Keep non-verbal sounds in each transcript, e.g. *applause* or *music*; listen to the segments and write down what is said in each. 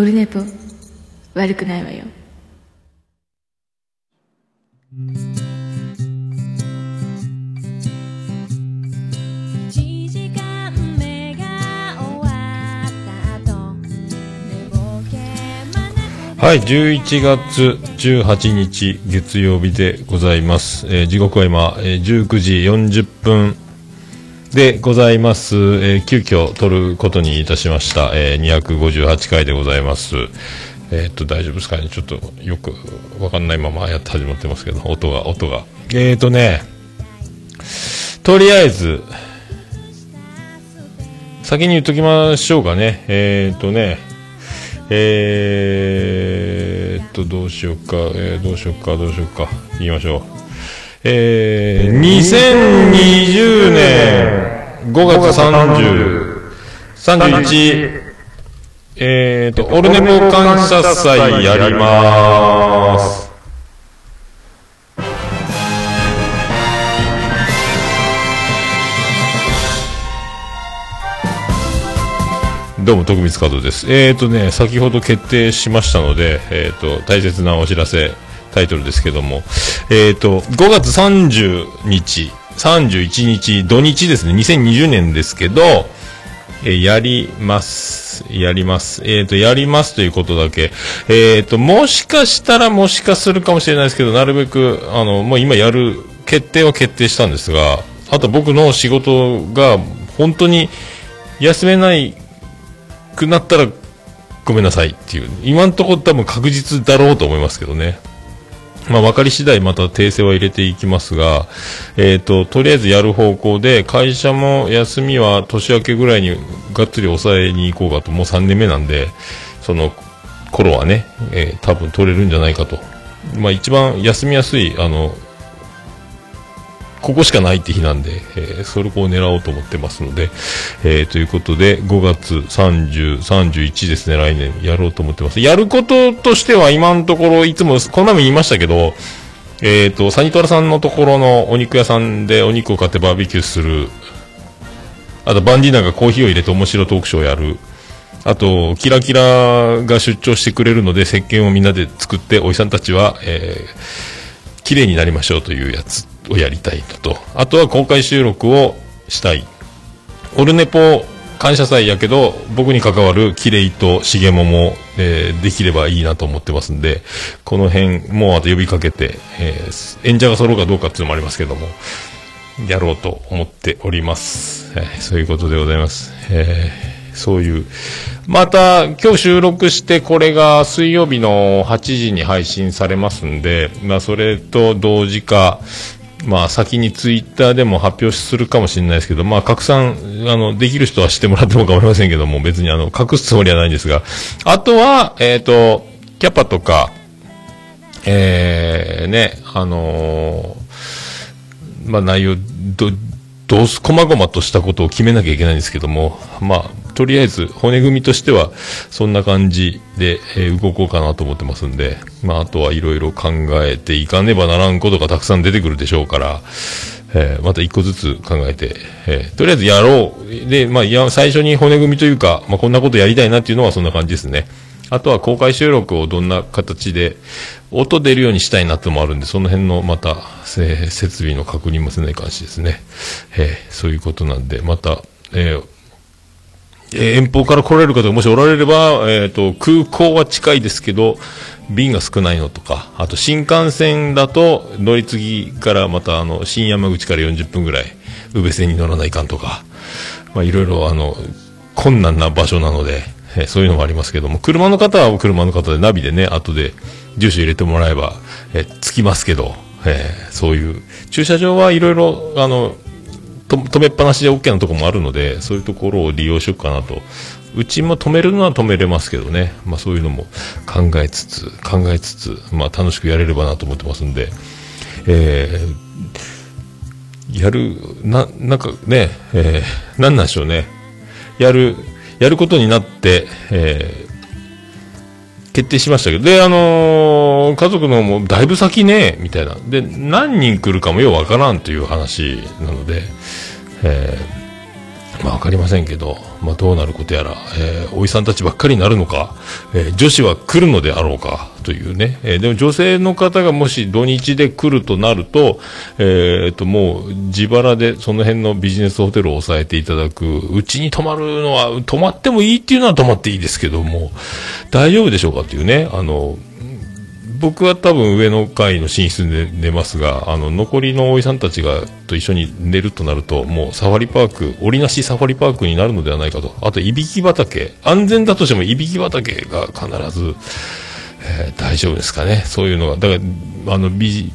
オルネポ悪くないわよ。1時間目が終わった後寝ぼけまなこはい、11月18日月曜日でございます。えー時刻は今、えー19時40分でございます。えー急遽撮ることにいたしました。えー258回でございます。えーっと、大丈夫ですかね？ちょっとよくわかんないままやって始まってますけど、音が、音が。えーっとね、とりあえず、先に言っときましょうかね。えーっとね、えーっと、どうしようか、えーどうしようか、どうしようか、言いましょう。えー、2020年5月30、31、えーっと、オルネポ感謝祭やりまーす。どうも、徳光加藤です。えーとね、先ほど決定しましたので、えーと、大切なお知らせ、タイトルですけども、えーと、5月30日、31日、土日ですね、2020年ですけど、えーやります。やります。えっ、と、やりますということだけ。えっ、と、もしかしたらもしかするかもしれないですけど、なるべく、あの、もう今やる、決定は決定したんですが、あと僕の仕事が、本当に休めないくなったらごめんなさいっていう今のところ多分確実だろうと思いますけどねまあ分かり次第また訂正は入れていきますがえっ、ととりあえずやる方向で会社も休みは年明けぐらいにがっつり抑えに行こうかともう3年目なんでその頃はね、えー多分取れるんじゃないかと。まあ一番休みやすいあのここしかないって日なんで、えーそれを狙おうと思ってますので、えーということで、5月30、31ですね、来年。やろうと思ってます。やることとしては今のところ、いつも、この前も言いましたけど、えっ、と、サニトラさんのところのお肉屋さんでお肉を買ってバーベキューする、あとバンディーナがコーヒーを入れて面白トークショーをやる、あと、キラキラが出張してくれるので、石鹸をみんなで作って、おじさんたちは、えー、綺麗になりましょうというやつ。をやりたいと、あとは公開収録をしたい。オルネポ感謝祭やけど、僕に関わるキレイとシゲモも、えーできればいいなと思ってますんで、この辺、もうあと呼びかけて、えー演者が揃うかどうかっていうのもありますけども、やろうと思っております。えーそういうことでございます。えーそういう。また、今日収録して、これが水曜日の8時に配信されますんで、まあ、それと同時か、まあ、先にツイッターでも発表するかもしれないですけど、まあ、拡散、あの、できる人はしてもらっても構いませんけども、別にあの、隠すつもりはないんですが、あとは、えっ、と、キャパとか、えー、ね、あのーまあ、内容、ど、どうす、細々としたことを決めなきゃいけないんですけども、まあ、とりあえず、骨組みとしては、そんな感じで、えー動こうかなと思ってますんで、まあ、あとはいろいろ考えていかねばならんことがたくさん出てくるでしょうから、えーまた一個ずつ考えて、えーとりあえずやろう。で、まあ、いや、最初に骨組みというか、まあ、こんなことやりたいなっていうのはそんな感じですね。あとは公開収録をどんな形で、音出るようにしたいなってのもあるんで、その辺のまた、え設備の確認もせない感じですね。えーそういうことなんで、また、えーえー遠方から来られる方がもしおられれば、えっ、と、空港は近いですけど、便が少ないのとか、あと新幹線だと乗り継ぎからまたあの、新山口から40分ぐらい、宇部線に乗らないかんとか、まあいろいろあの、困難な場所なので、えーそういうのもありますけども、車の方は車の方でナビでね、後で住所入れてもらえば、えー着きますけど、えーそういう、駐車場はいろいろ、あの、止めっぱなしで OK なとこもあるので、そういうところを利用しようかなと。うちも止めるのは止めれますけどね。まあそういうのも考えつつ、考えつつ、まあ楽しくやれればなと思ってますんで、えーやる、な、なんかね、えー、なんなんでしょうね。やる、やることになって、えー決定しましたけど、で、あのー家族のもだいぶ先ね、みたいな。で、何人来るかもようわからんという話なので、えーまあ、わかりませんけど、まあ、どうなることやら、えーおじさんたちばっかりになるのか、えー女子は来るのであろうか、というね。えーでも女性の方がもし土日で来るとなると、えーと、もう自腹でその辺のビジネスホテルを抑えていただく、うちに泊まるのは、泊まってもいいっていうのは泊まっていいですけども、大丈夫でしょうかっていうね、あの、僕は多分上の階の寝室で寝ますが、あの、残りのおじさんたちが、と一緒に寝るとなると、もうサファリパーク、折りなしサファリパークになるのではないかと。あと、いびき畑。安全だとしても、いびき畑が必ず、えー大丈夫ですかね。そういうのが。だから、あの、ビジ、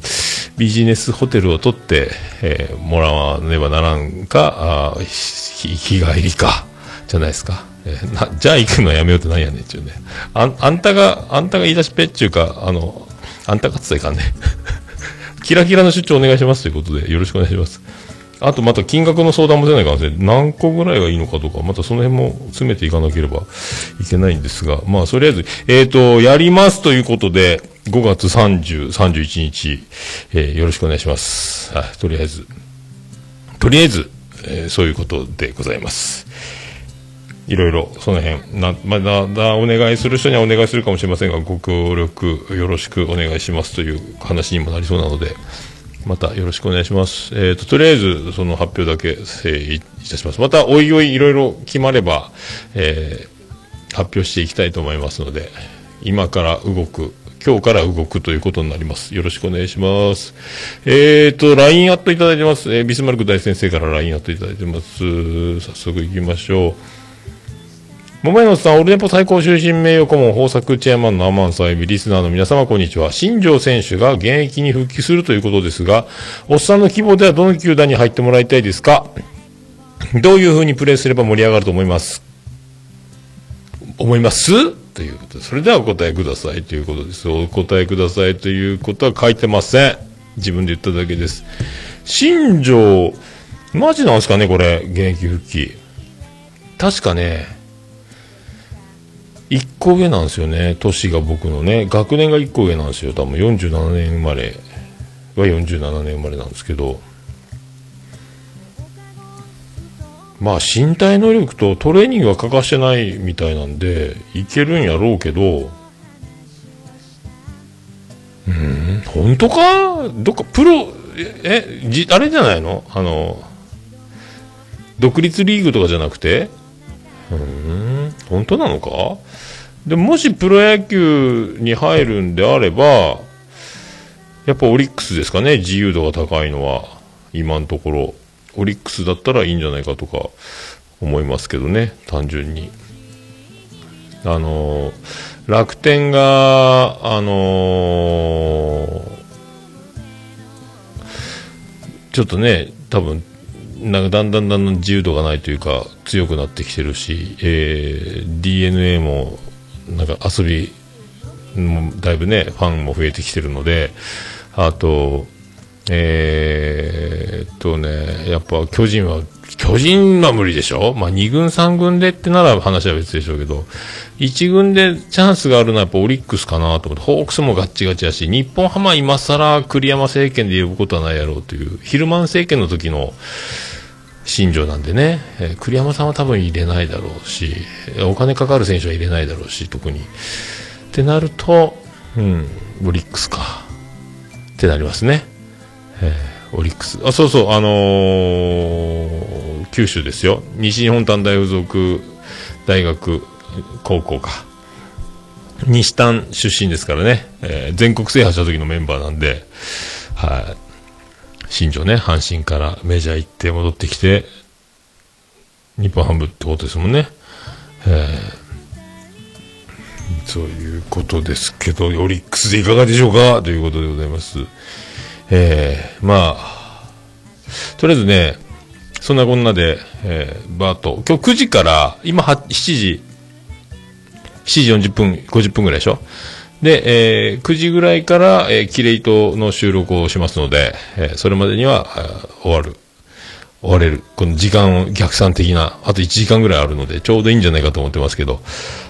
ビジネスホテルを取って、えーもらわねばならんか、あ日帰りか、じゃないですか。えーな、じゃあ行くのやめようってなんやねんっていうね。あん、あんたが、あんたが言い出しっぺっちゅうか、あの、あんた勝つといかんね。*laughs* キラキラの出張お願いしますということで、よろしくお願いします。あとまた金額の相談も出ないかもしれない。何個ぐらいがいいのかとか、またその辺も詰めていかなければいけないんですが、まあ、とりあえず、えっ、と、やりますということで、5月30、31日、えーよろしくお願いします。はい、とりあえず、とりあえず、えーそういうことでございます。いろいろ、その辺、な、まだ、だ、お願いする人にはお願いするかもしれませんが、ご協力よろしくお願いしますという話にもなりそうなので、またよろしくお願いします。えっ、と、とりあえず、その発表だけ、えーいいたします。また、おいおいいろいろ決まれば、えー発表していきたいと思いますので、今から動く、今日から動くということになります。よろしくお願いします。えっ、と、LINE アットいただいてます。えービスマルク大先生から LINE アットいただいてます。早速行きましょう。桃屋のさん、オルネポ最高終身名誉顧問、豊作チェアマンのアマンサイビ、リスナーの皆様、こんにちは。新庄選手が現役に復帰するということですが、おっさんの希望ではどの球団に入ってもらいたいですか？どういう風にプレーすれば盛り上がると思います？思います？ということで、それではお答えくださいということです。お答えくださいということは書いてません。自分で言っただけです。新庄、マジなんですかね、これ、現役復帰。確かね、1個上なんですよね、年が僕のね、学年が1個上なんですよ、多分47年生まれ。は47年生まれなんですけど、まあ身体能力とトレーニングは欠かしてないみたいなんで、いけるんやろうけど、うん、本当か？どっかプロ、え、えじあれじゃないの？あの、独立リーグとかじゃなくて？うん、本当なのか？でもしプロ野球に入るんであれば、やっぱオリックスですかね、自由度が高いのは、今のところ。オリックスだったらいいんじゃないかとか思いますけどね、単純に。あのー楽天が、あのーちょっとね、多分、なんかだんだんだんだん自由度がないというか、強くなってきてるし、えー DNA も、なんか遊び、もだいぶね、ファンも増えてきてるので、あと、えーっとね、やっぱ巨人は、巨人は無理でしょ？まあ2軍3軍でってなら話は別でしょうけど、1軍でチャンスがあるのはやっぱオリックスかなと思って、ホークスもガッチガチだし、日本ハムは今更栗山政権で呼ぶことはないやろうという、ヒルマン政権の時の新庄なんでね、えー栗山さんは多分入れないだろうし、お金かかる選手は入れないだろうし、特に。ってなると、うん、オリックスか。ってなりますね。えーオリックス。あ、そうそう、あのー九州ですよ。西日本短大附属大学高校か。西丹出身ですからね、えー全国制覇した時のメンバーなんで、はい。新庄ね、阪神からメジャー行って戻ってきて、日本ハムってことですもんね。えーそういうことですけど、オリックスでいかがでしょうか？ということでございます。えーまあ、とりあえずね、そんなこんなで、えーバーッと、今日9時から、今は7時、7時40分、50分ぐらいでしょ？で、えー9時ぐらいから、えーキレイトの収録をしますので、えーそれまでには、終わる。終われる。この時間を逆算的な、あと1時間ぐらいあるので、ちょうどいいんじゃないかと思ってますけど、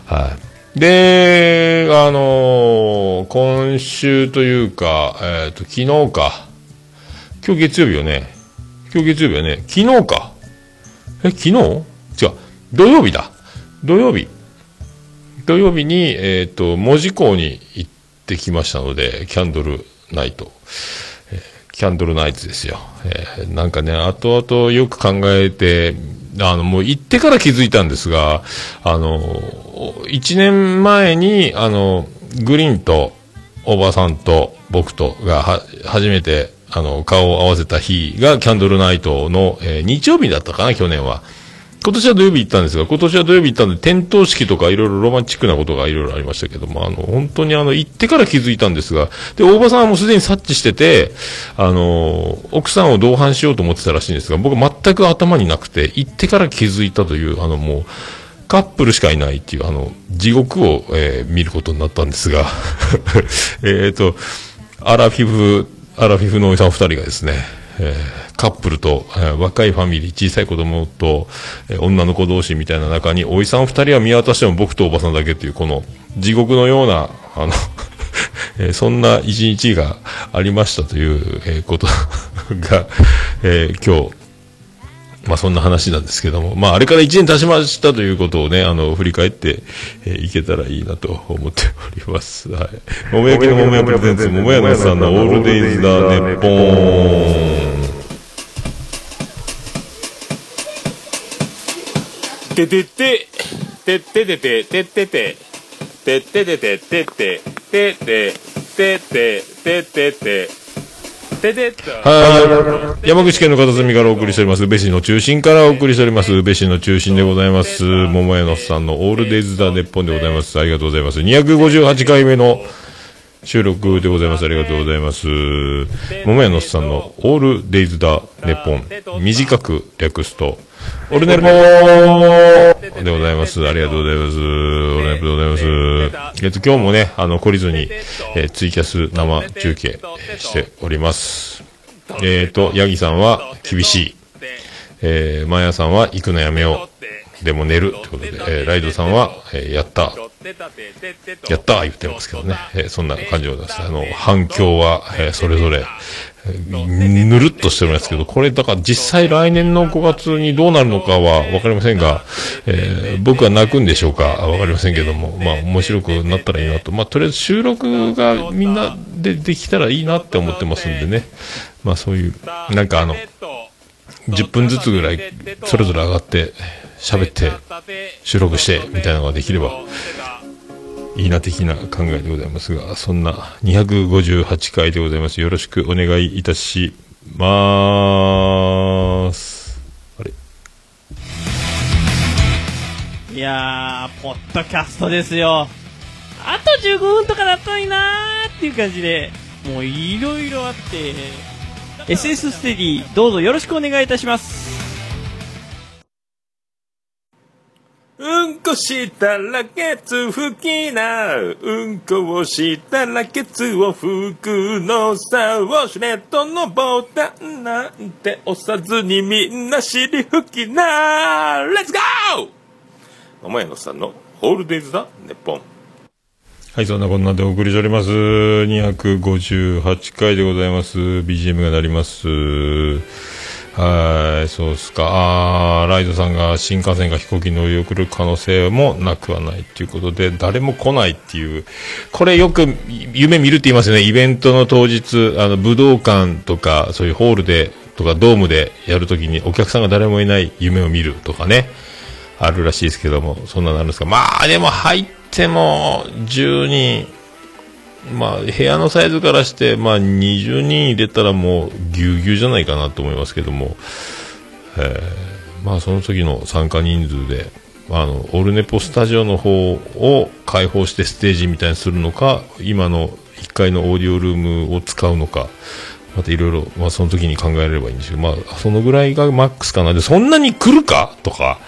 はい。で、あのー今週というか、えっ、と、昨日か。今日月曜日よね。今日月曜日よね。昨日か。え、昨日？違う土曜日だ。土曜日。土曜日に、えっ、と、門司港に行ってきましたので、キャンドルナイト。えーキャンドルナイツですよ。えーなんかね、後々よく考えて、あの、もう行ってから気づいたんですが、あの、1年前に、あの、グリーンと、おばさんと僕とがは、初めて、あの、顔を合わせた日がキャンドルナイトの、えー日曜日だったかな、去年は。今年は土曜日行ったんですが、今年は土曜日行ったんで、点灯式とかいろいろロマンチックなことがいろいろありましたけども、あの、本当にあの、行ってから気づいたんですが、で、大場さんはもうすでに察知してて、あの、奥さんを同伴しようと思ってたらしいんですが、僕全く頭になくて、行ってから気づいたという、あの、もう、カップルしかいないっていう、あの、地獄を、えー見ることになったんですが、*laughs* えっと、アラフィフ、アラフィフのおじさん二人がですね、えーカップルと、えー若いファミリー、小さい子供と、えー女の子同士みたいな中に、おじさん二人は見渡しても僕とおばさんだけっていう、この地獄のような、あの、*laughs* えーそんな一日がありましたという、えーことが、えー今日、まあそんな話なんですけども、まああれから1年経ちましたということをね、あの、振り返って、えーいけたらいいなと思っております。はい。桃焼きの桃屋プレゼンツ、桃屋のさんのオールデイズだ、ネッポーン。ててて、てててて、ててて、てててて、てて、てて、てて、ててて、ててった。はい。山口県の片隅からお送りしております。別紙の中心からお送りしております。別紙の中心でございます。桃屋のさんのオールデイズ・ザ・ネッポンでございます。ありがとうございます。258回目の収録でございます。ありがとうございます。桃屋のすさんのオールデイズ・ザ・ネポン。短く略すと、オルネポーでございます。ありがとうございます。オルネポでございます。えっと、今日もね、あの、懲りずに、えーツイキャス生中継しております。えっ、と、ヤギさんは厳しい。えー、マヤさんは行くのやめよう。でも寝る。ということで、えーライドさんは、えーやった。やったー言ってますけどね。えーそんな感じでございます。あの、反響は、えーそれぞれ、えーぬるっとしてるんですけど、これ、だから実際来年の5月にどうなるのかはわかりませんが、えー僕は泣くんでしょうかわかりませんけども、まあ、面白くなったらいいなと。まあ、とりあえず収録がみんなでできたらいいなって思ってますんでね。まあ、そういう、なんかあの、10分ずつぐらいそれぞれ上がって喋って収録してみたいなのができればいいな的な考えでございますがそんな258回でございますよろしくお願いいたしますあれ？いやー、ポッドキャストですよ。あと15分とかだったのになーっていう感じで、もういろいろあって、SS ステディ、どうぞよろしくお願いいたします。したらケツ拭きな。うんこをしたらケツを拭くのさ。ウォシュレットのボタンなんて押さずにみんな尻拭きな。レッツゴー桃屋のさんのホールデイズだ、ネッポン。はい、そんなこんなでお送りしております。258回でございます。BGM が鳴ります。はい、そうっすか。あー、ライドさんが新幹線が飛行機に乗り送る可能性もなくはないっていうことで、誰も来ないっていう。これよく夢見るって言いますよね。イベントの当日、あの、武道館とか、そういうホールで、とかドームでやるときにお客さんが誰もいない夢を見るとかね。あるらしいですけども、そんなのあるんですか。まあ、でも入っても10人、まあ、部屋のサイズからして、まあ、20人入れたらもう、ぎゅうぎゅうじゃないかなと思いますけども、えーまあ、その時の参加人数で、あの、オルネポスタジオの方を開放してステージみたいにするのか、今の1階のオーディオルームを使うのか、またいろいろ、まあその時に考えればいいんですけど、まあそのぐらいがマックスかな。で、そんなに来るか？とか、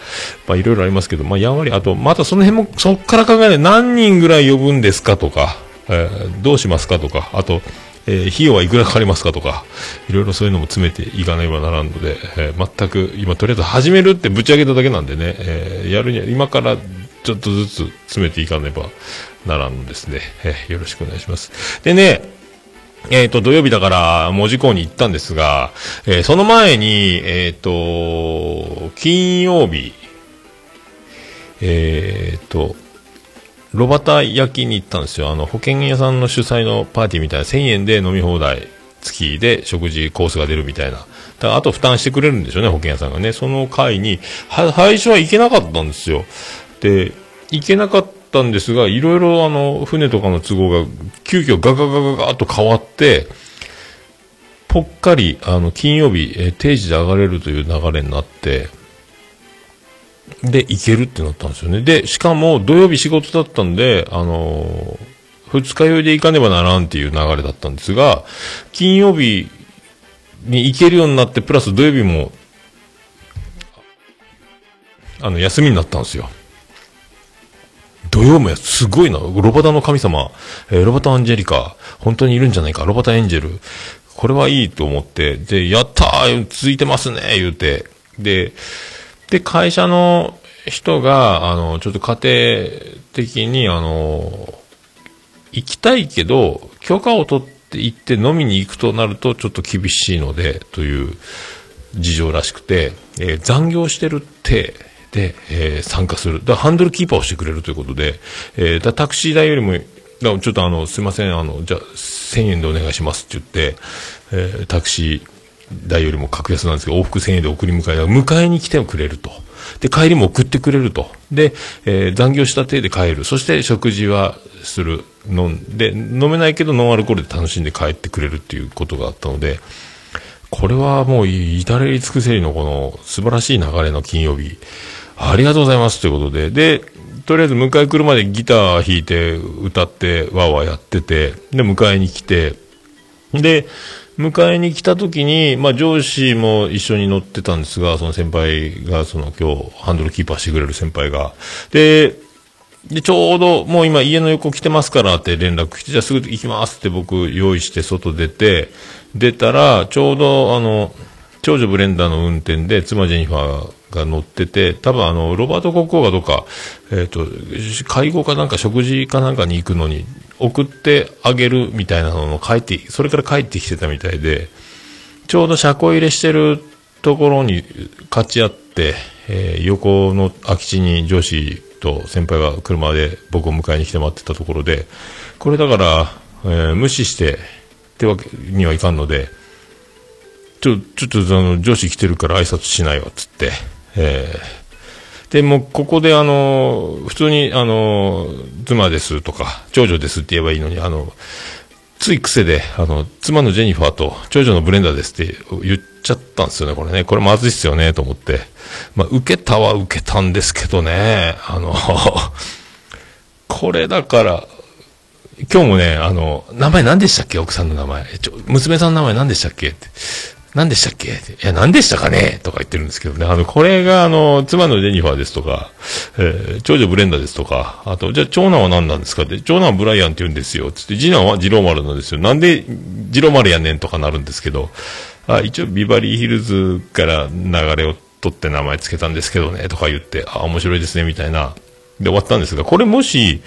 まあいろいろありますけど、まあやんわり、あと、またその辺も、そっから考えない何人ぐらい呼ぶんですか？とか、えーどうしますかとか、あと、えー費用はいくらかかりますかとか、いろいろそういうのも詰めていかねばならんので、えー全く今とりあえず始めるってぶち上げただけなんでね、えーやるには今からちょっとずつ詰めていかねばならんですね、えーよろしくお願いします。でね、えっ、と、土曜日だから、門司港に行ったんですが、えーその前に、えっ、と、金曜日えっと、ロバタ焼きに行ったんですよ。あの、保険屋さんの主催のパーティーみたいな1000円で飲み放題付きで食事コースが出るみたいな。だからあと負担してくれるんでしょうね、保険屋さんがね。その会に、は、最初は行けなかったんですよ。で、行けなかったんですが、いろいろあの、船とかの都合が、急遽ガガガガガッと変わって、ぽっかり、あの、金曜日、え定時で上がれるという流れになって、で、行けるってなったんですよね。で、しかも土曜日仕事だったんで、あのー二日酔いで行かねばならんっていう流れだったんですが、金曜日に行けるようになって、プラス土曜日も、あの、休みになったんですよ。土曜もやすごいな。ロバタの神様、えーロバタ・アンジェリカ、本当にいるんじゃないか。ロバタ・エンジェル。これはいいと思って、で、やったー続いてますね言うて。で、で、会社の人が、あの、ちょっと家庭的に、あの、行きたいけど、許可を取って行って飲みに行くとなるとちょっと厳しいので、という事情らしくて、えー残業してるって、で、えー参加する。だハンドルキーパーをしてくれるということで、えーだタクシー代よりも、だちょっとあの、すいません、あの、じゃあ、1000円でお願いしますって言って、えータクシー代よりも格安なんですけど、往復1000円で送り迎え、迎えに来てくれると。で、帰りも送ってくれると。で、えー残業した手で帰る。そして食事はする。飲んで、飲めないけどノンアルコールで楽しんで帰ってくれるっていうことがあったので、これはもう至れり尽くせりのこの素晴らしい流れの金曜日。ありがとうございますということで、で、とりあえず迎え来るまでギター弾いて歌ってわーわーやってて、で、迎えに来て、で、迎えに来た時に、まあ上司も一緒に乗ってたんですが、その先輩が、その今日ハンドルキーパーしてくれる先輩が。で、で、ちょうど、もう今家の横来てますからって連絡来て、じゃあすぐ行きますって僕用意して外出て、出たら、ちょうどあの、長女ブレンダーの運転で妻ジェニファーが乗ってて、多分あの、ロバート国王がどっか、えっ、と、介護かなんか食事かなんかに行くのに、送ってあげるみたいなのを帰って、それから帰ってきてたみたいで、ちょうど車庫入れしてるところに勝ち合って、えー横の空き地に上司と先輩が車で僕を迎えに来て待ってたところで、これだから、えー無視してってわけにはいかんので、ちょ、ちょっとあの、上司来てるから挨拶しないわ、つって、えーで、もうここであの、普通にあの、妻ですとか、長女ですって言えばいいのに、あの、つい癖で、あの、妻のジェニファーと長女のブレンダーですって言っちゃったんですよね、これね。これまずいっすよね、と思って。まあ、受けたは受けたんですけどね、あの、*laughs* これだから、今日もね、あの、名前何でしたっけ？奥さんの名前。ちょ、娘さんの名前何でしたっけ？って。何でしたっけ？いや、何でしたかね？とか言ってるんですけどね。あの、これが、あの、妻のジェニファーですとか、えー長女ブレンダーですとか、あと、じゃあ長男は何なんですか？って、長男はブライアンって言うんですよ。つって、次男はジローマルなんですよ。なんで、ジローマルやねんとかなるんですけど、あ、一応ビバリーヒルズから流れを取って名前つけたんですけどね、とか言って、あ、面白いですね、みたいな。で終わったんですが、これもし、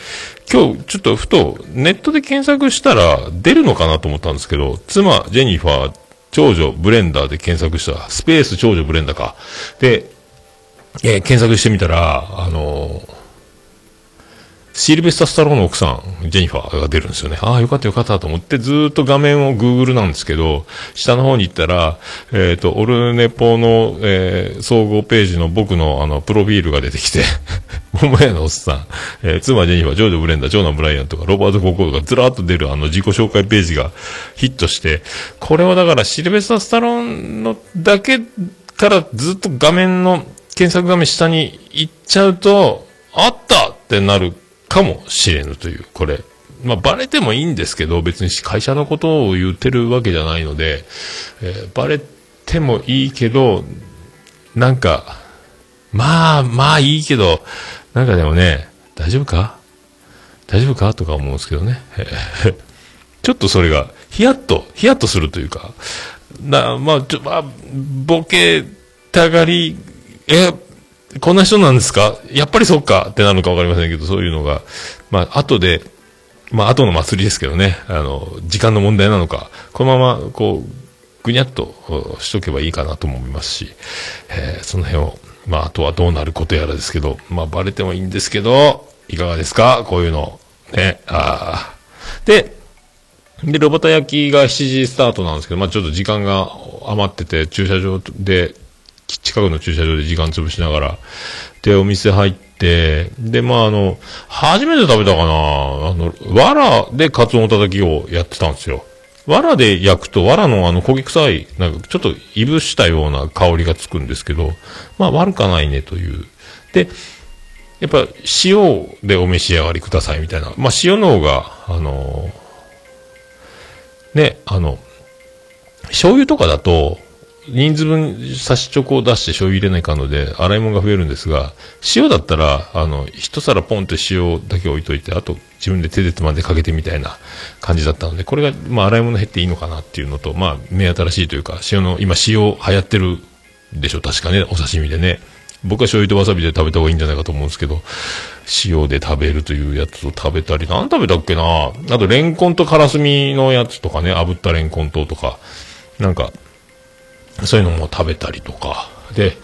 今日ちょっとふとネットで検索したら出るのかなと思ったんですけど、妻、ジェニファー、長女、ブレンダーで検索した、スペース長女ブレンダーか。で、えー検索してみたら、あのーシルベスタ・スタローンの奥さん、ジェニファーが出るんですよね。ああ、よかったよかったと思って、ずっと画面を Google なんですけど、下の方に行ったら、えっ、と、オルネポの、えー総合ページの僕の、あの、プロフィールが出てきて、*laughs* 桃屋のおっさん、えー妻ジェニファー、ジョージョ・ブレンダー、長男ブライアンとか、ロバート・ココーがずらーっと出るあの自己紹介ページがヒットして、これはだからシルベスタ・スタローンのだけからずっと画面の検索画面下に行っちゃうと、あったってなるかもしれぬという、これ。まあ、バレてもいいんですけど、別に会社のことを言ってるわけじゃないので、えーバレてもいいけど、なんか、まあ、まあいいけど、なんかでもね、大丈夫か？大丈夫か？とか思うんですけどね。*laughs* ちょっとそれが、ヒヤッと、ヒヤッとするというか、な、まあ、ちょ、まあ、ボケたがり、え、こんな人なんですか？やっぱりそうか。ってなるのかわかりませんけど、そういうのが、まあ、後で、まあ、後の祭りですけどね、あの、時間の問題なのか、このまま、こう、ぐにゃっとしとけばいいかなとも思いますし、えーその辺をまあ、あとはどうなることやらですけど、まあ、バレてもいいんですけど、いかがですか？こういうの。ね、ああ。で、で、ロボタ焼きが7時スタートなんですけど、まあちょっと時間が余ってて、駐車場で、近くの駐車場で時間潰しながら、で、お店入って、で、まああの、初めて食べたかなあの、藁でカツオのたたきをやってたんですよ。藁で焼くと、藁のあの焦げ臭い、なんかちょっといぶしたような香りがつくんですけど、まあ悪かないねという。で、やっぱ塩でお召し上がりくださいみたいな。まあ塩の方が、あのね、あの、醤油とかだと、人数分差しチョコを出して醤油入れないかので、洗い物が増えるんですが、塩だったら、あの、一皿ポンって塩だけ置いといて、あと自分で手でつまんでかけてみたいな感じだったので、これが、まあ洗い物減っていいのかなっていうのと、まあ目新しいというか、塩の、今塩流行ってるでしょ、確かね、お刺身でね。僕は醤油とわさびで食べた方がいいんじゃないかと思うんですけど、塩で食べるというやつを食べたり、何食べたっけな？あと、レンコンとカラスミのやつとかね、炙ったレンコンととか、なんか、そういうのも食べたりとか。で、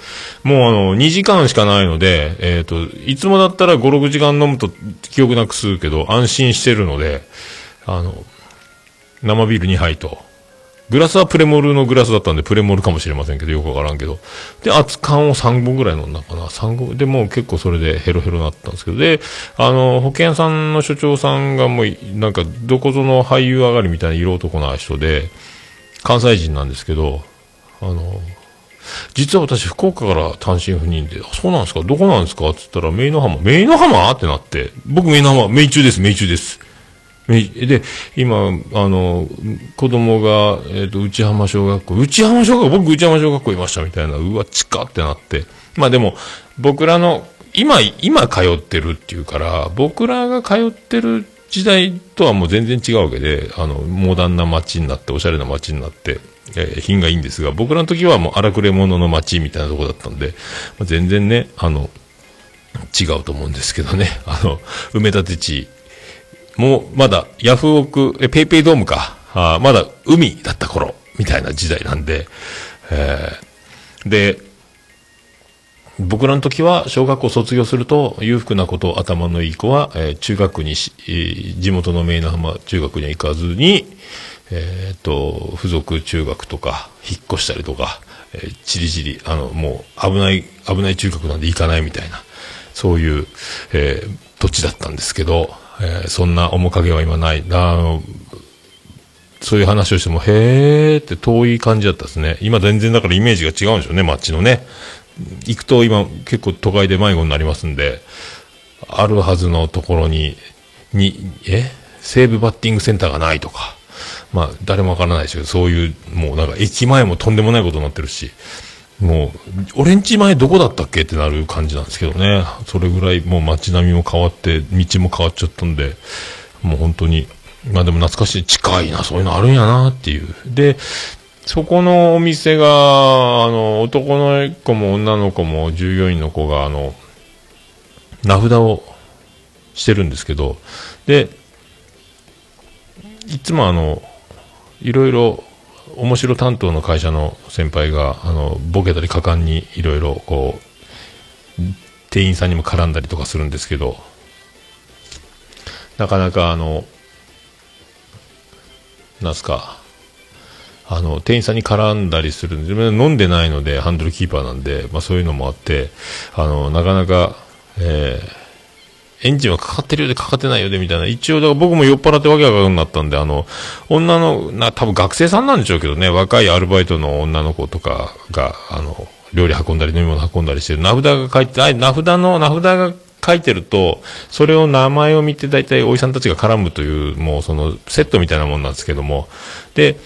もうあの、2時間しかないので、えっ、と、いつもだったら5、6時間飲むと記憶なくするけど、安心してるので、あの、生ビール2杯と、グラスはプレモルのグラスだったんで、プレモルかもしれませんけど、よくわからんけど。で、熱燗を3本ぐらい飲んだかな。3本。で、もう結構それでヘロヘロになったんですけど。で、あの、保険さんの所長さんがもう、なんか、どこぞの俳優上がりみたいな色男な人で、関西人なんですけど、あの、実は私、福岡から単身赴任で、そうなんですか？どこなんですか？って言ったら、メイノ浜。メイノ浜？ってなって、僕メイノ浜、メイ中です、メイ中です。で、今、あの、子供が、えっ、と、内浜小学校、内浜小学校、僕内浜小学校いましたみたいな、うわ、近ってなって。まあでも、僕らの、今、今通ってるっていうから、僕らが通ってる時代とはもう全然違うわけで、あの、モダンな街になって、おしゃれな街になって、えー品がいいんですが、僕らの時はもう荒くれ者の街みたいなとこだったんで、まあ全然ね、あの、違うと思うんですけどね、*laughs* あの、埋め立て地、もうまだヤフオク、え、ペイペイドームか、あまだ海だった頃、みたいな時代なんで、えーで、僕らの時は小学校卒業すると裕福なこと頭のいい子は、えー中学にし、えー地元の名那浜中学には行かずに、えっ、と、付属中学とか引っ越したりとか、えー、ちりじり、あの、もう危ない、危ない中学なんで行かないみたいな、そういう、えー土地だったんですけど、えーそんな面影は今ない。あの、そういう話をしても、へーって遠い感じだったですね。今全然だからイメージが違うんでしょうね、街のね。行くと今結構都会で迷子になりますんで、あるはずのところに、に、え？西武バッティングセンターがないとか、まあ誰もわからないですけど、そういう、もうなんか駅前もとんでもないことになってるし、もう、俺んち前どこだったっけ？ってなる感じなんですけどね。それぐらいもう街並みも変わって、道も変わっちゃったんで、もう本当に、まあでも懐かしい、近いな、そういうのあるんやなっていう。で、そこのお店が、あの、男の子も女の子も従業員の子が、あの、名札をしてるんですけど、で、いつもあの、いろいろ、面白担当の会社の先輩が、あの、ボケたり果敢にいろいろ、こう、店員さんにも絡んだりとかするんですけど、なかなかあの、なんすか、あの、店員さんに絡んだりするんで、飲んでないので、ハンドルキーパーなんで、まあそういうのもあって、あの、なかなか、えーエンジンはかかってるようでかかってないようでみたいな。一応、だから僕も酔っ払ってわけわかんなくなったんで、あの、女の、な、多分学生さんなんでしょうけどね、若いアルバイトの女の子とかが、あの、料理運んだり飲み物運んだりしてる。名札が書いて、あ名札の、名札が書いてると、それを名前を見て大体おじさんたちが絡むという、もうその、セットみたいなもんなんですけども。で、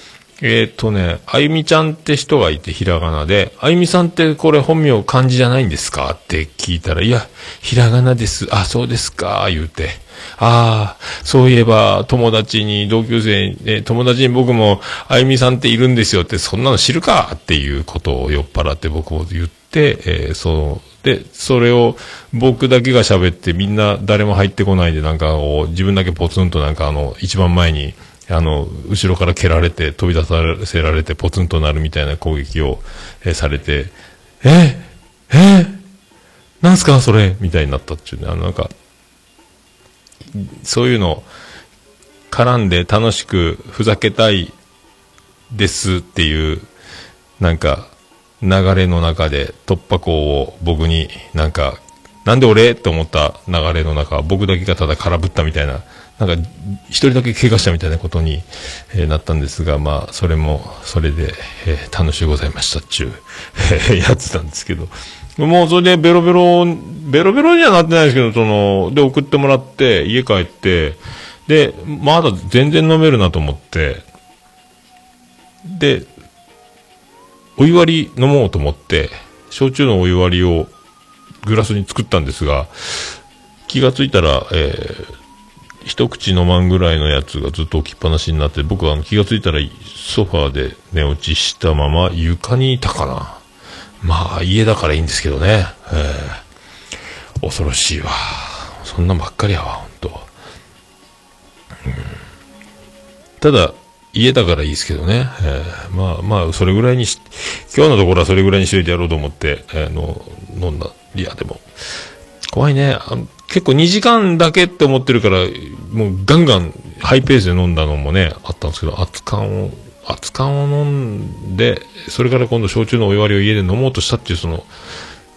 えーっとね、あゆみちゃんって人がいて、ひらがなで、あゆみさんってこれ本名漢字じゃないんですか？って聞いたら、いや、ひらがなです。あ、そうですか、言うて。ああ、そういえば、友達に、同級生に、え友達に僕も、あゆみさんっているんですよって、そんなの知るか？っていうことを酔っ払って僕も言って、えーそう、で、それを僕だけが喋ってみんな誰も入ってこないでなんか自分だけポツンとなんかあの一番前にあの後ろから蹴られて飛び出させられてポツンとなるみたいな攻撃を、えされて、えええなんすかそれみたいになったっていうね、あの、なんか、そういうの、絡んで楽しくふざけたいですっていう、なんか、流れの中で突破口を僕になんか、なんで俺って思った流れの中、僕だけがただ空振ったみたいな、なんか、一人だけ怪我したみたいなことに、えーなったんですが、まあ、それも、それで、えー楽しゅうございましたっちゅう、えー *laughs* やつなんですけど、もうそれでベロベロ、ベロベロにはなってないですけど、その、で、送ってもらって、家帰って、で、まだ全然飲めるなと思って、で、お湯割り飲もうと思って、焼酎のお湯割りをグラスに作ったんですが、気がついたら、えー一口飲まんぐらいのやつがずっと置きっぱなしになって、僕はあの気がついたらソファーで寝落ちしたまま床にいたかな。まあ、家だからいいんですけどね。えー恐ろしいわ。そんなばっかりやわ、ほんと。ただ、家だからいいですけどね。えーまあまあ、それぐらいにし、今日のところはそれぐらいにしといてやろうと思って、えーの、飲んだ。いや、でも、怖いね。結構2時間だけって思ってるから、もうガンガンハイペースで飲んだのもね、あったんですけど、熱燗を、熱燗を飲んで、それから今度焼酎のお湯割りを家で飲もうとしたっていう、その、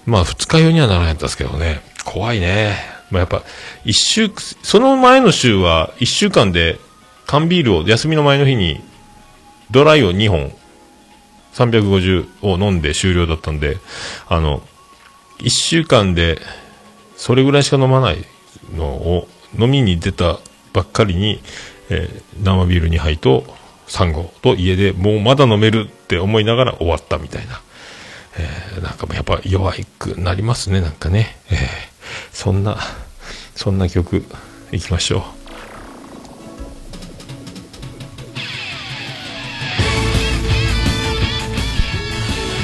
まあ二日酔いにはならないんですけどね。怖いね。まあやっぱ、一週、その前の週は一週間で缶ビールを休みの前の日にドライを2本、350を飲んで終了だったんで、あの、一週間でそれぐらいしか飲まないのを飲みに出たばっかりに、えー生ビール2杯とサンゴと家でもうまだ飲めるって思いながら終わったみたいな。えーなんかもやっぱ弱くなりますね、なんかね。えーそんな、そんな曲、いきましょう。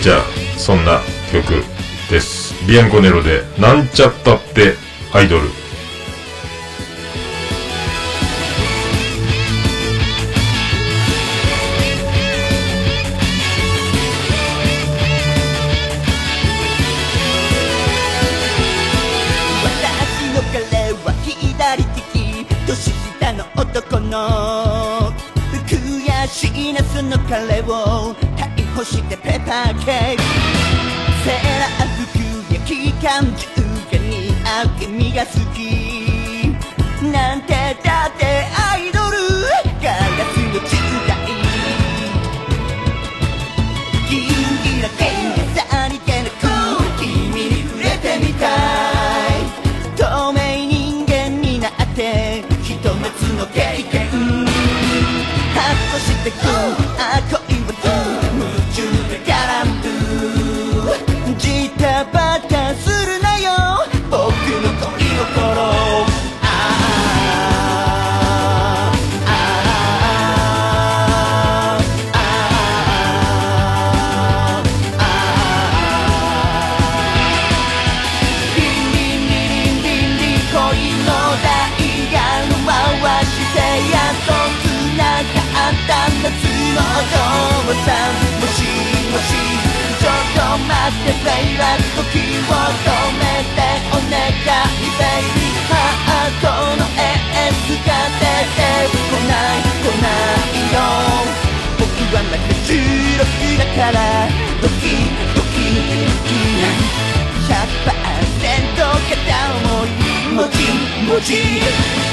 じゃあ、そんな曲です。ビアンコネロで、なんちゃったってアイドル。私の彼は左利き年下の男の悔しいなその彼を逮捕してペーパーケーキセーラー服や機関銃が似合う君が好き。なんてだってアイドルガラスの時代。ギンギラギンさりげなく君に触れてみたい。透明人間になってひと夏の経験。ハッとしてく。ラ時を止めてお願いベイビーハートの AS が出てこない来ないよ僕はまだ16だからドキドキドキ100%片思いもちもち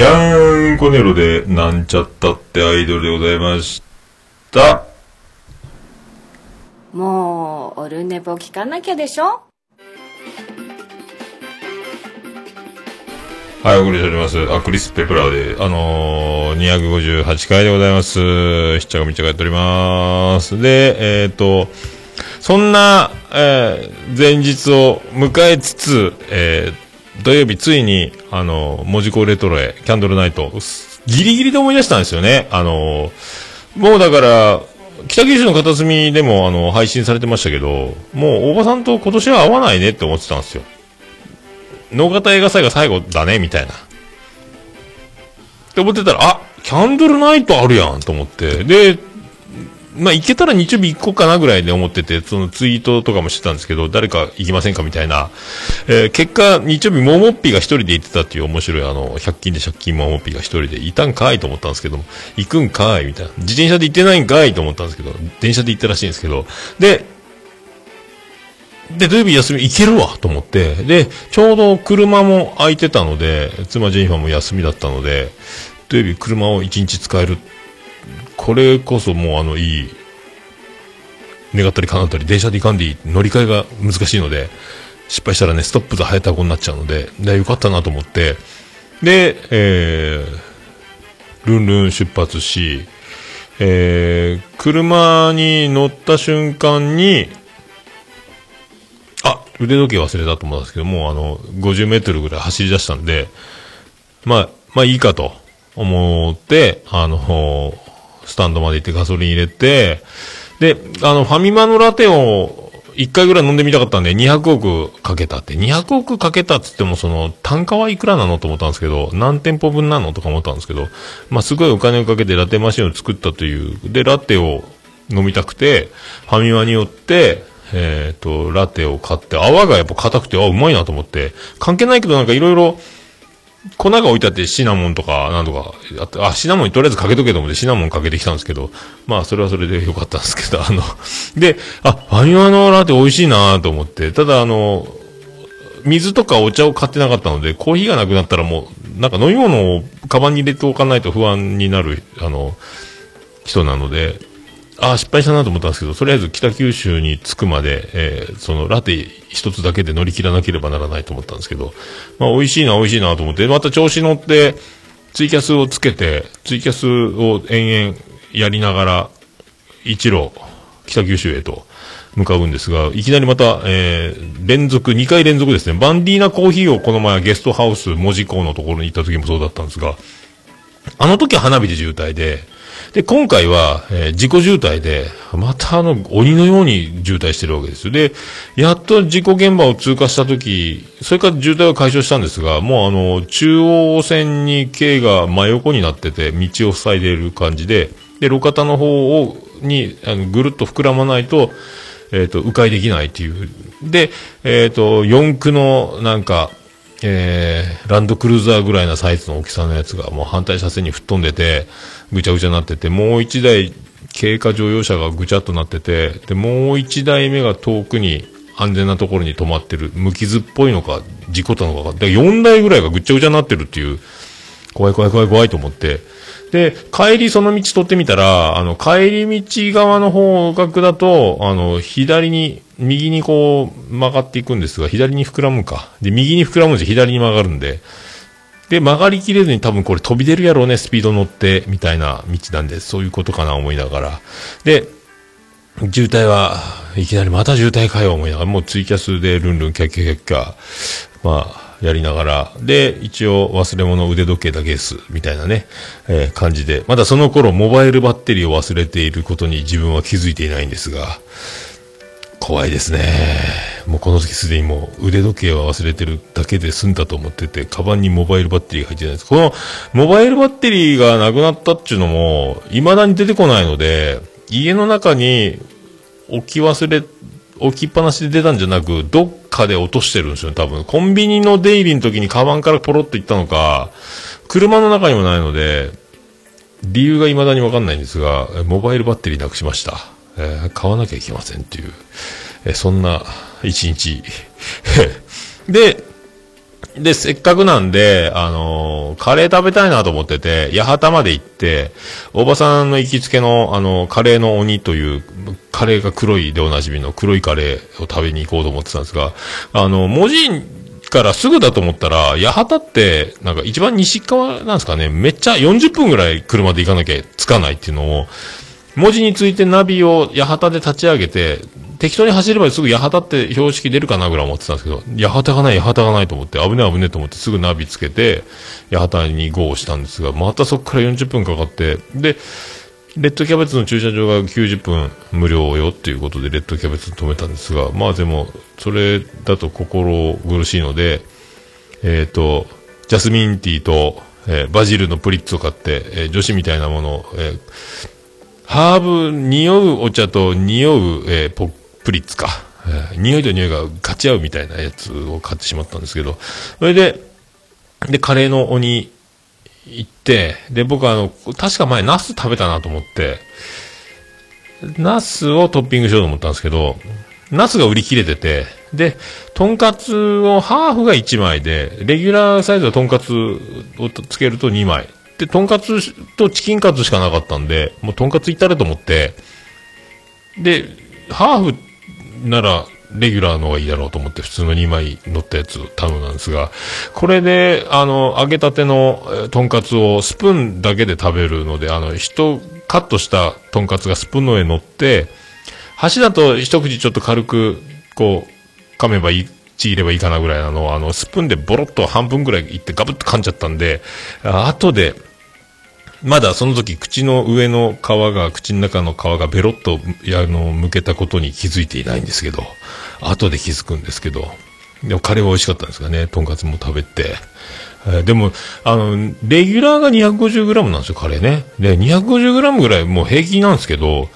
ビヤンコネロで、なんちゃったってアイドルでございました。もうオルネポ聞かなきゃでしょ？はい、お送りしております。あ、クリス・ペプラーで、あのー、258回でございます。しっちゃかみっちゃかやっております。で、えっ、と、そんな、えー前日を迎えつつ、えー土曜日ついに、あの、文字工レトロへ、キャンドルナイト、ギリギリで思い出したんですよね。あのもうだから、北九州の片隅でも、あの、配信されてましたけど、もう大場さんと今年は会わないねって思ってたんですよ。能形映画祭が最後だね、みたいな。って思ってたら、あ、キャンドルナイトあるやんと思って。で、まあ、行けたら日曜日行こうかなぐらいで思ってて、そのツイートとかもしてたんですけど、誰か行きませんかみたいな。えー結果、日曜日、モモッピーが一人で行ってたっていう面白い、あの、100均で借金モモッピーが一人でいたんかいと思ったんですけど、行くんかいみたいな。自転車で行ってないんかいと思ったんですけど、電車で行ったらしいんですけど、で、で、土曜日休み行けるわと思って、で、ちょうど車も空いてたので、妻ジェニファーも休みだったので、土曜日車を1日使える。これこそもうあの、いい、願ったり叶ったり、電車で行かんでいい、乗り換えが難しいので、失敗したらね、ストップで早たこになっちゃうので、で、よかったなと思って、で、えー、ルンルン出発し、えー、車に乗った瞬間に、あ、腕時計忘れたと思うんですけど、もうあの、50メートルぐらい走り出したんで、まあ、まあいいかと思って、あの、スタンドまで行ってガソリン入れて、で、あの、ファミマのラテを1回ぐらい飲んでみたかったんで、200億かけたって。200億かけたっつっても、その、単価はいくらなのと思ったんですけど、何店舗分なのとか思ったんですけど、まあ、すごいお金をかけてラテマシンを作ったという。で、ラテを飲みたくて、ファミマに寄って、えっ、と、ラテを買って、泡がやっぱ硬くて、あ、うまいなと思って、関係ないけどなんかいろいろ、粉が置いてあってシナモンとか、なんとかあって、あ、シナモンにとりあえずかけとけと思ってシナモンかけてきたんですけど、まあそれはそれでよかったんですけど、*laughs* あの、で、あ、ファミマのラテ美味しいなと思って、ただあの、水とかお茶を買ってなかったので、コーヒーがなくなったらもう、なんか飲み物をカバンに入れておかないと不安になる、あの、人なので、あ、失敗したなと思ったんですけど、とりあえず北九州に着くまで、えーそのラテ一つだけで乗り切らなければならないと思ったんですけど、まあ美味しいな、美味しいなと思って、また調子乗って、ツイキャスをつけて、ツイキャスを延々やりながら、一路、北九州へと向かうんですが、いきなりまた、えー連続、2回連続ですね、バンディーナコーヒーをこの前ゲストハウス、門司港のところに行った時もそうだったんですが、あの時は花火で渋滞で、で、今回は、えー自己渋滞で、またあの、鬼のように渋滞してるわけです。で、やっと事故現場を通過した時、それから渋滞は解消したんですが、もうあの、中央線に軽が真横になってて、道を塞いでいる感じで、で、路肩の方を、に、あの、ぐるっと膨らまないと、えっ、と、迂回できないっていう。で、えっ、と、四駆の、なんか、えー、ランドクルーザーぐらいなサイズの大きさのやつがもう反対車線に吹っ飛んでて、ぐちゃぐちゃになってて、もう一台、軽貨乗用車がぐちゃっとなってて、で、もう一台目が遠くに安全なところに止まってる。無傷っぽいのか、事故ったのか。で、4台ぐらいがぐちゃぐちゃになってるっていう、怖い怖い怖い怖いと思って。で、帰りその道取ってみたら、あの、帰り道側の方角だと、あの、左に、右にこう曲がっていくんですが、左に膨らむか。で、右に膨らむんで左に曲がるんで、で、曲がりきれずに多分これ飛び出るやろうね、スピード乗って、みたいな道なんで、そういうことかな思いながら。で、渋滞はいきなりまた渋滞かよ思いながら、もうツイキャスでルンルンキャッキャキャッキャ、まあ、やりながら、で、一応忘れ物腕時計だけです、みたいなね、えー感じで、まだその頃モバイルバッテリーを忘れていることに自分は気づいていないんですが、怖いですね。もうこの時すでにもう腕時計は忘れてるだけで済んだと思ってて、カバンにモバイルバッテリーが入ってないです。このモバイルバッテリーがなくなったっていうのも、未だに出てこないので、家の中に置き忘れて、置きっぱなしで出たんじゃなく、どっかで落としてるんですよ、多分。コンビニの出入りの時にカバンからポロッと行ったのか、車の中にもないので、理由が未だにわかんないんですが、モバイルバッテリーなくしました。えー買わなきゃいけませんっていう、えーそんな一日。*laughs* で、で、せっかくなんで、あのーカレー食べたいなと思ってて、八幡まで行って、おばさんの行きつけの、あの、カレーの鬼という、カレーが黒いでおなじみの黒いカレーを食べに行こうと思ってたんですが、あの、文字からすぐだと思ったら、八幡って、なんか一番西側なんですかね、めっちゃ40分ぐらい車で行かなきゃつかないっていうのを、文字についてナビを八幡で立ち上げて、適当に走ればすぐ八幡って標識出るかなぐらい思ってたんですけど、八幡がない、八幡がないと思って、危ねえ危ねえと思ってすぐナビつけて、八幡に GO したんですが、またそこから40分かかって、で、レッドキャベツの駐車場が90分無料よっていうことで、レッドキャベツ止めたんですが、まあでも、それだと心苦しいので、えっ、と、ジャスミンティーと、えーバジルのプリッツを買って、えー女子みたいなものを、えハーブ、匂うお茶と匂う、えーポプリッツか。えー匂いと匂いが勝ち合うみたいなやつを買ってしまったんですけど、それで、で、カレーの鬼行って、で、僕あの、確か前ナス食べたなと思って、ナスをトッピングしようと思ったんですけど、ナスが売り切れてて、で、とんかつをハーフが1枚で、レギュラーサイズはとんかつをつけると2枚。で、とんかつとチキンカツしかなかったんで、もうとんかついったれと思って、で、ハーフならレギュラーの方がいいだろうと思って普通の2枚乗ったやつを頼んだんですが、これで、あの、揚げたてのとんかつをスプーンだけで食べるので、あの、一カットしたとんかつがスプーンの上に乗って、箸だと一口ちょっと軽く、こう、噛めばいい、ちぎればいいかなぐらいなのを、あの、スプーンでボロッと半分ぐらいいってガブッと噛んじゃったんで、あ後で、まだその時口の上の皮が、口の中の皮がベロッと、あの、剥けたことに気づいていないんですけど、後で気づくんですけど、でもカレーは美味しかったんですがね、とんかつも食べて、えーでも、あの、レギュラーが 250g なんですよ、カレーね。で、250g ぐらいもう平気なんですけど、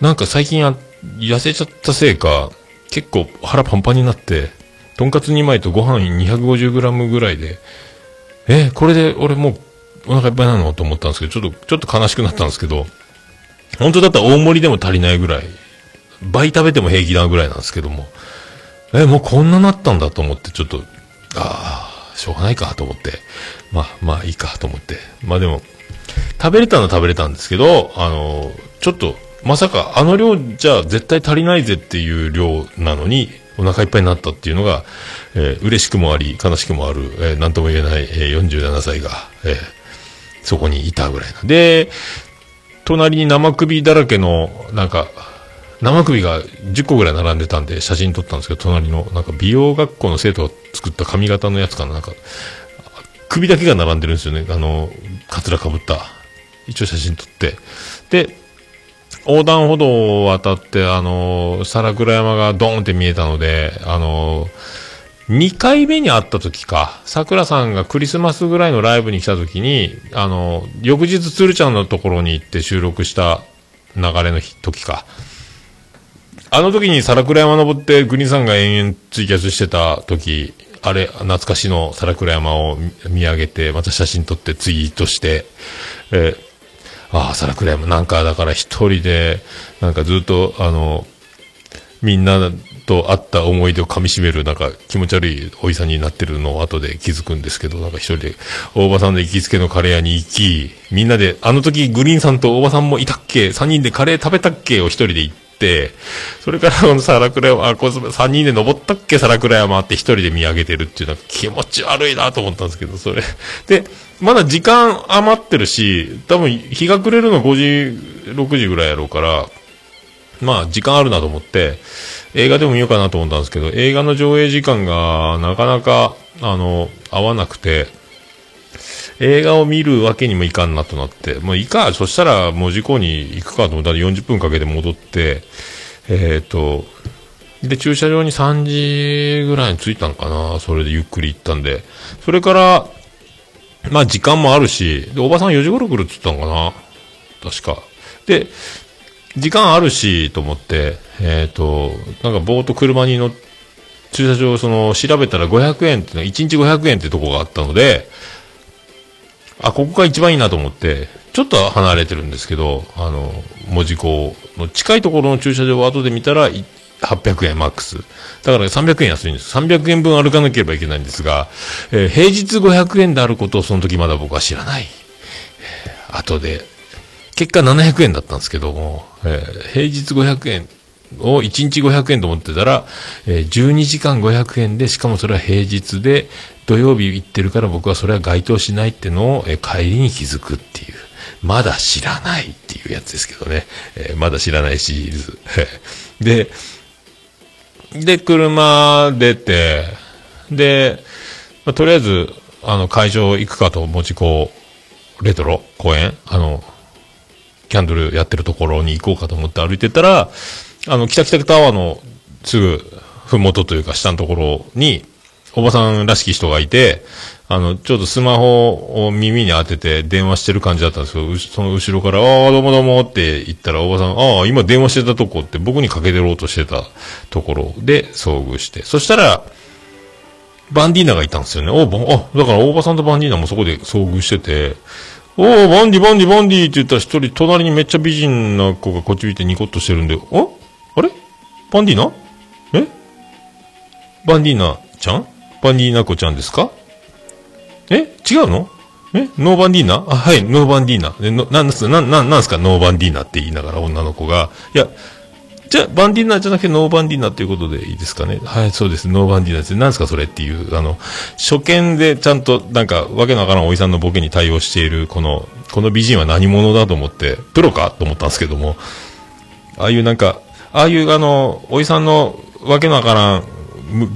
なんか最近や、痩せちゃったせいか、結構腹パンパンになって、とんかつ2枚とご飯 250g ぐらいで、え、これで俺もうお腹いっぱいなの？と思ったんですけど、ちょっと、ちょっと悲しくなったんですけど、本当だったら大盛りでも足りないぐらい、倍食べても平気なぐらいなんですけども、え、もうこんななったんだと思って、ちょっと、ああ、しょうがないかと思って、まあ、まあいいかと思って、まあでも、食べれたのは食べれたんですけど、あの、ちょっと、まさかあの量じゃ絶対足りないぜっていう量なのに、お腹いっぱいになったっていうのが、えー嬉しくもあり、悲しくもある、えーなんとも言えない、えー47歳が、えーそこにいたぐらいな。で、隣に生首だらけの、なんか、生首が10個ぐらい並んでたんで写真撮ったんですけど、隣の、なんか美容学校の生徒が作った髪型のやつかな、なんか、首だけが並んでるんですよね。あの、カツラかぶった。一応写真撮って。で、横断歩道を渡って、あの、皿倉山がドーンって見えたので、あの、2回目に会った時か、桜さんがクリスマスぐらいのライブに来た時に、あの、翌日鶴ちゃんのところに行って収録した流れの時か。あの時に皿倉山登ってグリーンさんが延々ツイキャスしてた時、あれ、懐かしの皿倉山を見見上げて、また写真撮ってツイートして、えーああ、皿倉山、なんかだから一人で、なんかずっと、あの、みんなと会った思い出を噛み締める、なんか気持ち悪いおじさんになってるのを後で気づくんですけど、なんか一人で、大場さんの行きつけのカレー屋に行き、みんなで、あの時グリーンさんと大場さんもいたっけ？三人でカレー食べたっけ？を一人で行って、それからこの皿倉山、あ、こ三人で登ったっけ？皿倉山って一人で見上げてるっていうのは気持ち悪いなと思ったんですけど、それ。で、まだ時間余ってるし、多分日が暮れるの5時、6時ぐらいやろうから、まあ、時間あるなと思って、映画でも見ようかなと思ったんですけど、映画の上映時間がなかなか、あの、合わなくて、映画を見るわけにもいかんなとなって、もういいか、そしたらもう事故に行くかと思ったら40分かけて戻って、えっ、と、で、駐車場に3時ぐらいに着いたのかな、それでゆっくり行ったんで、それから、まあ時間もあるし、で、おばさん4時頃来るって言ったのかな確か。で、時間あるし、と思って、えっ、と、なんかぼーっと車に乗っ駐車場、その、調べたら500円っていうのは、1日500円ってとこがあったので、あ、ここが一番いいなと思って、ちょっと離れてるんですけど、あの、門司港の近いところの駐車場を後で見たら、800円マックス。だから300円安いんです。300円分歩かなければいけないんですが、えー平日500円であることをその時まだ僕は知らない。え後で、結果700円だったんですけども、えー平日500円を1日500円と思ってたら、えー12時間500円で、しかもそれは平日で、土曜日行ってるから僕はそれは該当しないってのを、えー帰りに気づくっていう。まだ知らないっていうやつですけどね。えーまだ知らないシリーズ。*laughs* で、で、車出て、で、まあとりあえず、あの、会場行くかと、もちこう、レトロ公園？あの、キャンドルやってるところに行こうかと思って歩いてたら、あの、北北タワーのすぐ、ふもとというか下のところに、おばさんらしき人がいて、あの、ちょうどスマホを耳に当てて電話してる感じだったんですけど、その後ろから、ああ、どうもどうもって言ったら、おばさん、ああ、今電話してたとこって僕にかけてろうとしてたところで遭遇して、そしたら、バンディーナがいたんですよね。おばあ、だから大場さんとバンディーナもそこで遭遇してて、おー、バンディ、バンディ、バンディって言ったら一人、隣にめっちゃ美人な子がこっち見てニコッとしてるんで、お？あれ？バンディーナ？え？バンディーナちゃん？バンディーナ子ちゃんですか？え？違うの？え？ノーバンディーナ？あ、はい、ノーバンディーナ。えななんですな、なんすかノーバンディーナって言いながら女の子が、いや、じゃあ、バンディーナじゃなくてノーバンディーナっていうことでいいですかね？はい、そうです。ノーバンディーナです。何ですかそれっていう、あの、初見でちゃんと、なんか、わけのわからんおじさんのボケに対応している、この、この美人は何者だと思って、プロかと思ったんですけども、ああいうなんか、ああいうあの、おじさんのわけのわからん、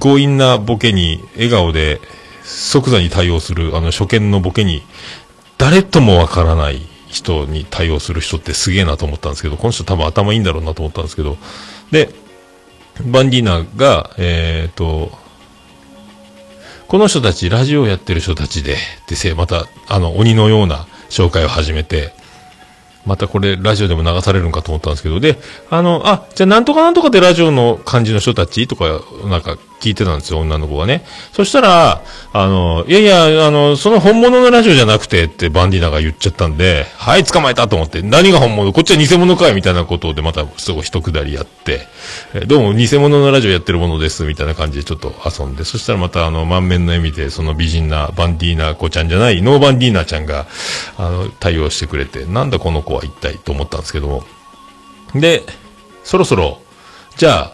強引なボケに、笑顔で、即座に対応する、あの、初見のボケに、誰ともわからない人に対応する人ってすげえなと思ったんですけど、この人多分頭いいんだろうなと思ったんですけど、で、バンディーナが、えっ、と、この人たち、ラジオやってる人たちで、でせ、また、あの、鬼のような紹介を始めて、またこれ、ラジオでも流されるのかと思ったんですけど、で、あの、あ、じゃあなんとかなんとかでラジオの感じの人たちとか、なんか聞いてたんですよ、女の子がね。そしたら、あの、いやいや、あの、その本物のラジオじゃなくてってバンディーナが言っちゃったんで、はい、捕まえたと思って、何が本物？こっちは偽物かいみたいなことでまたすごい一くだりやって、えどうも偽物のラジオやってるものです、みたいな感じでちょっと遊んで、そしたらまたあの、満面の笑みで、その美人なバンディーナ子ちゃんじゃない、ノーバンディーナちゃんが、あの、対応してくれて、なんだこの子は一体と思ったんですけども。で、そろそろ、じゃあ、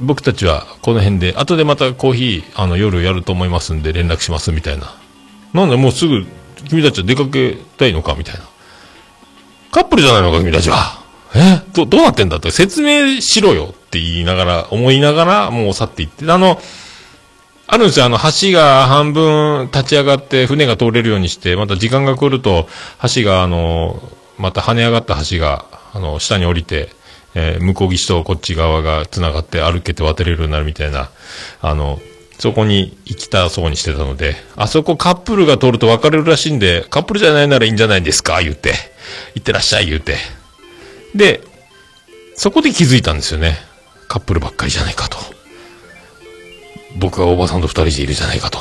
僕たちはこの辺で、後でまたコーヒー、あの、夜やると思いますんで連絡しますみたいな。なんでもうすぐ、君たちは出かけたいのかみたいな。カップルじゃないのか君たちは。え？ど、どうなってんだって説明しろよって言いながら、思いながら、もう去っていって、あの、あるんですよ。あの、橋が半分立ち上がって船が通れるようにして、また時間が来ると、橋が、あの、また跳ね上がった橋が、あの、下に降りて、えー向こう岸とこっち側が繋がって歩けて渡れるようになるみたいな、あの、そこに行きたそうにしてたので、あそこカップルが通ると別れるらしいんで、カップルじゃないならいいんじゃないんですか？言って、行ってらっしゃい言うて。で、そこで気づいたんですよね。カップルばっかりじゃないかと。僕はおばさんと二人でいるじゃないかと。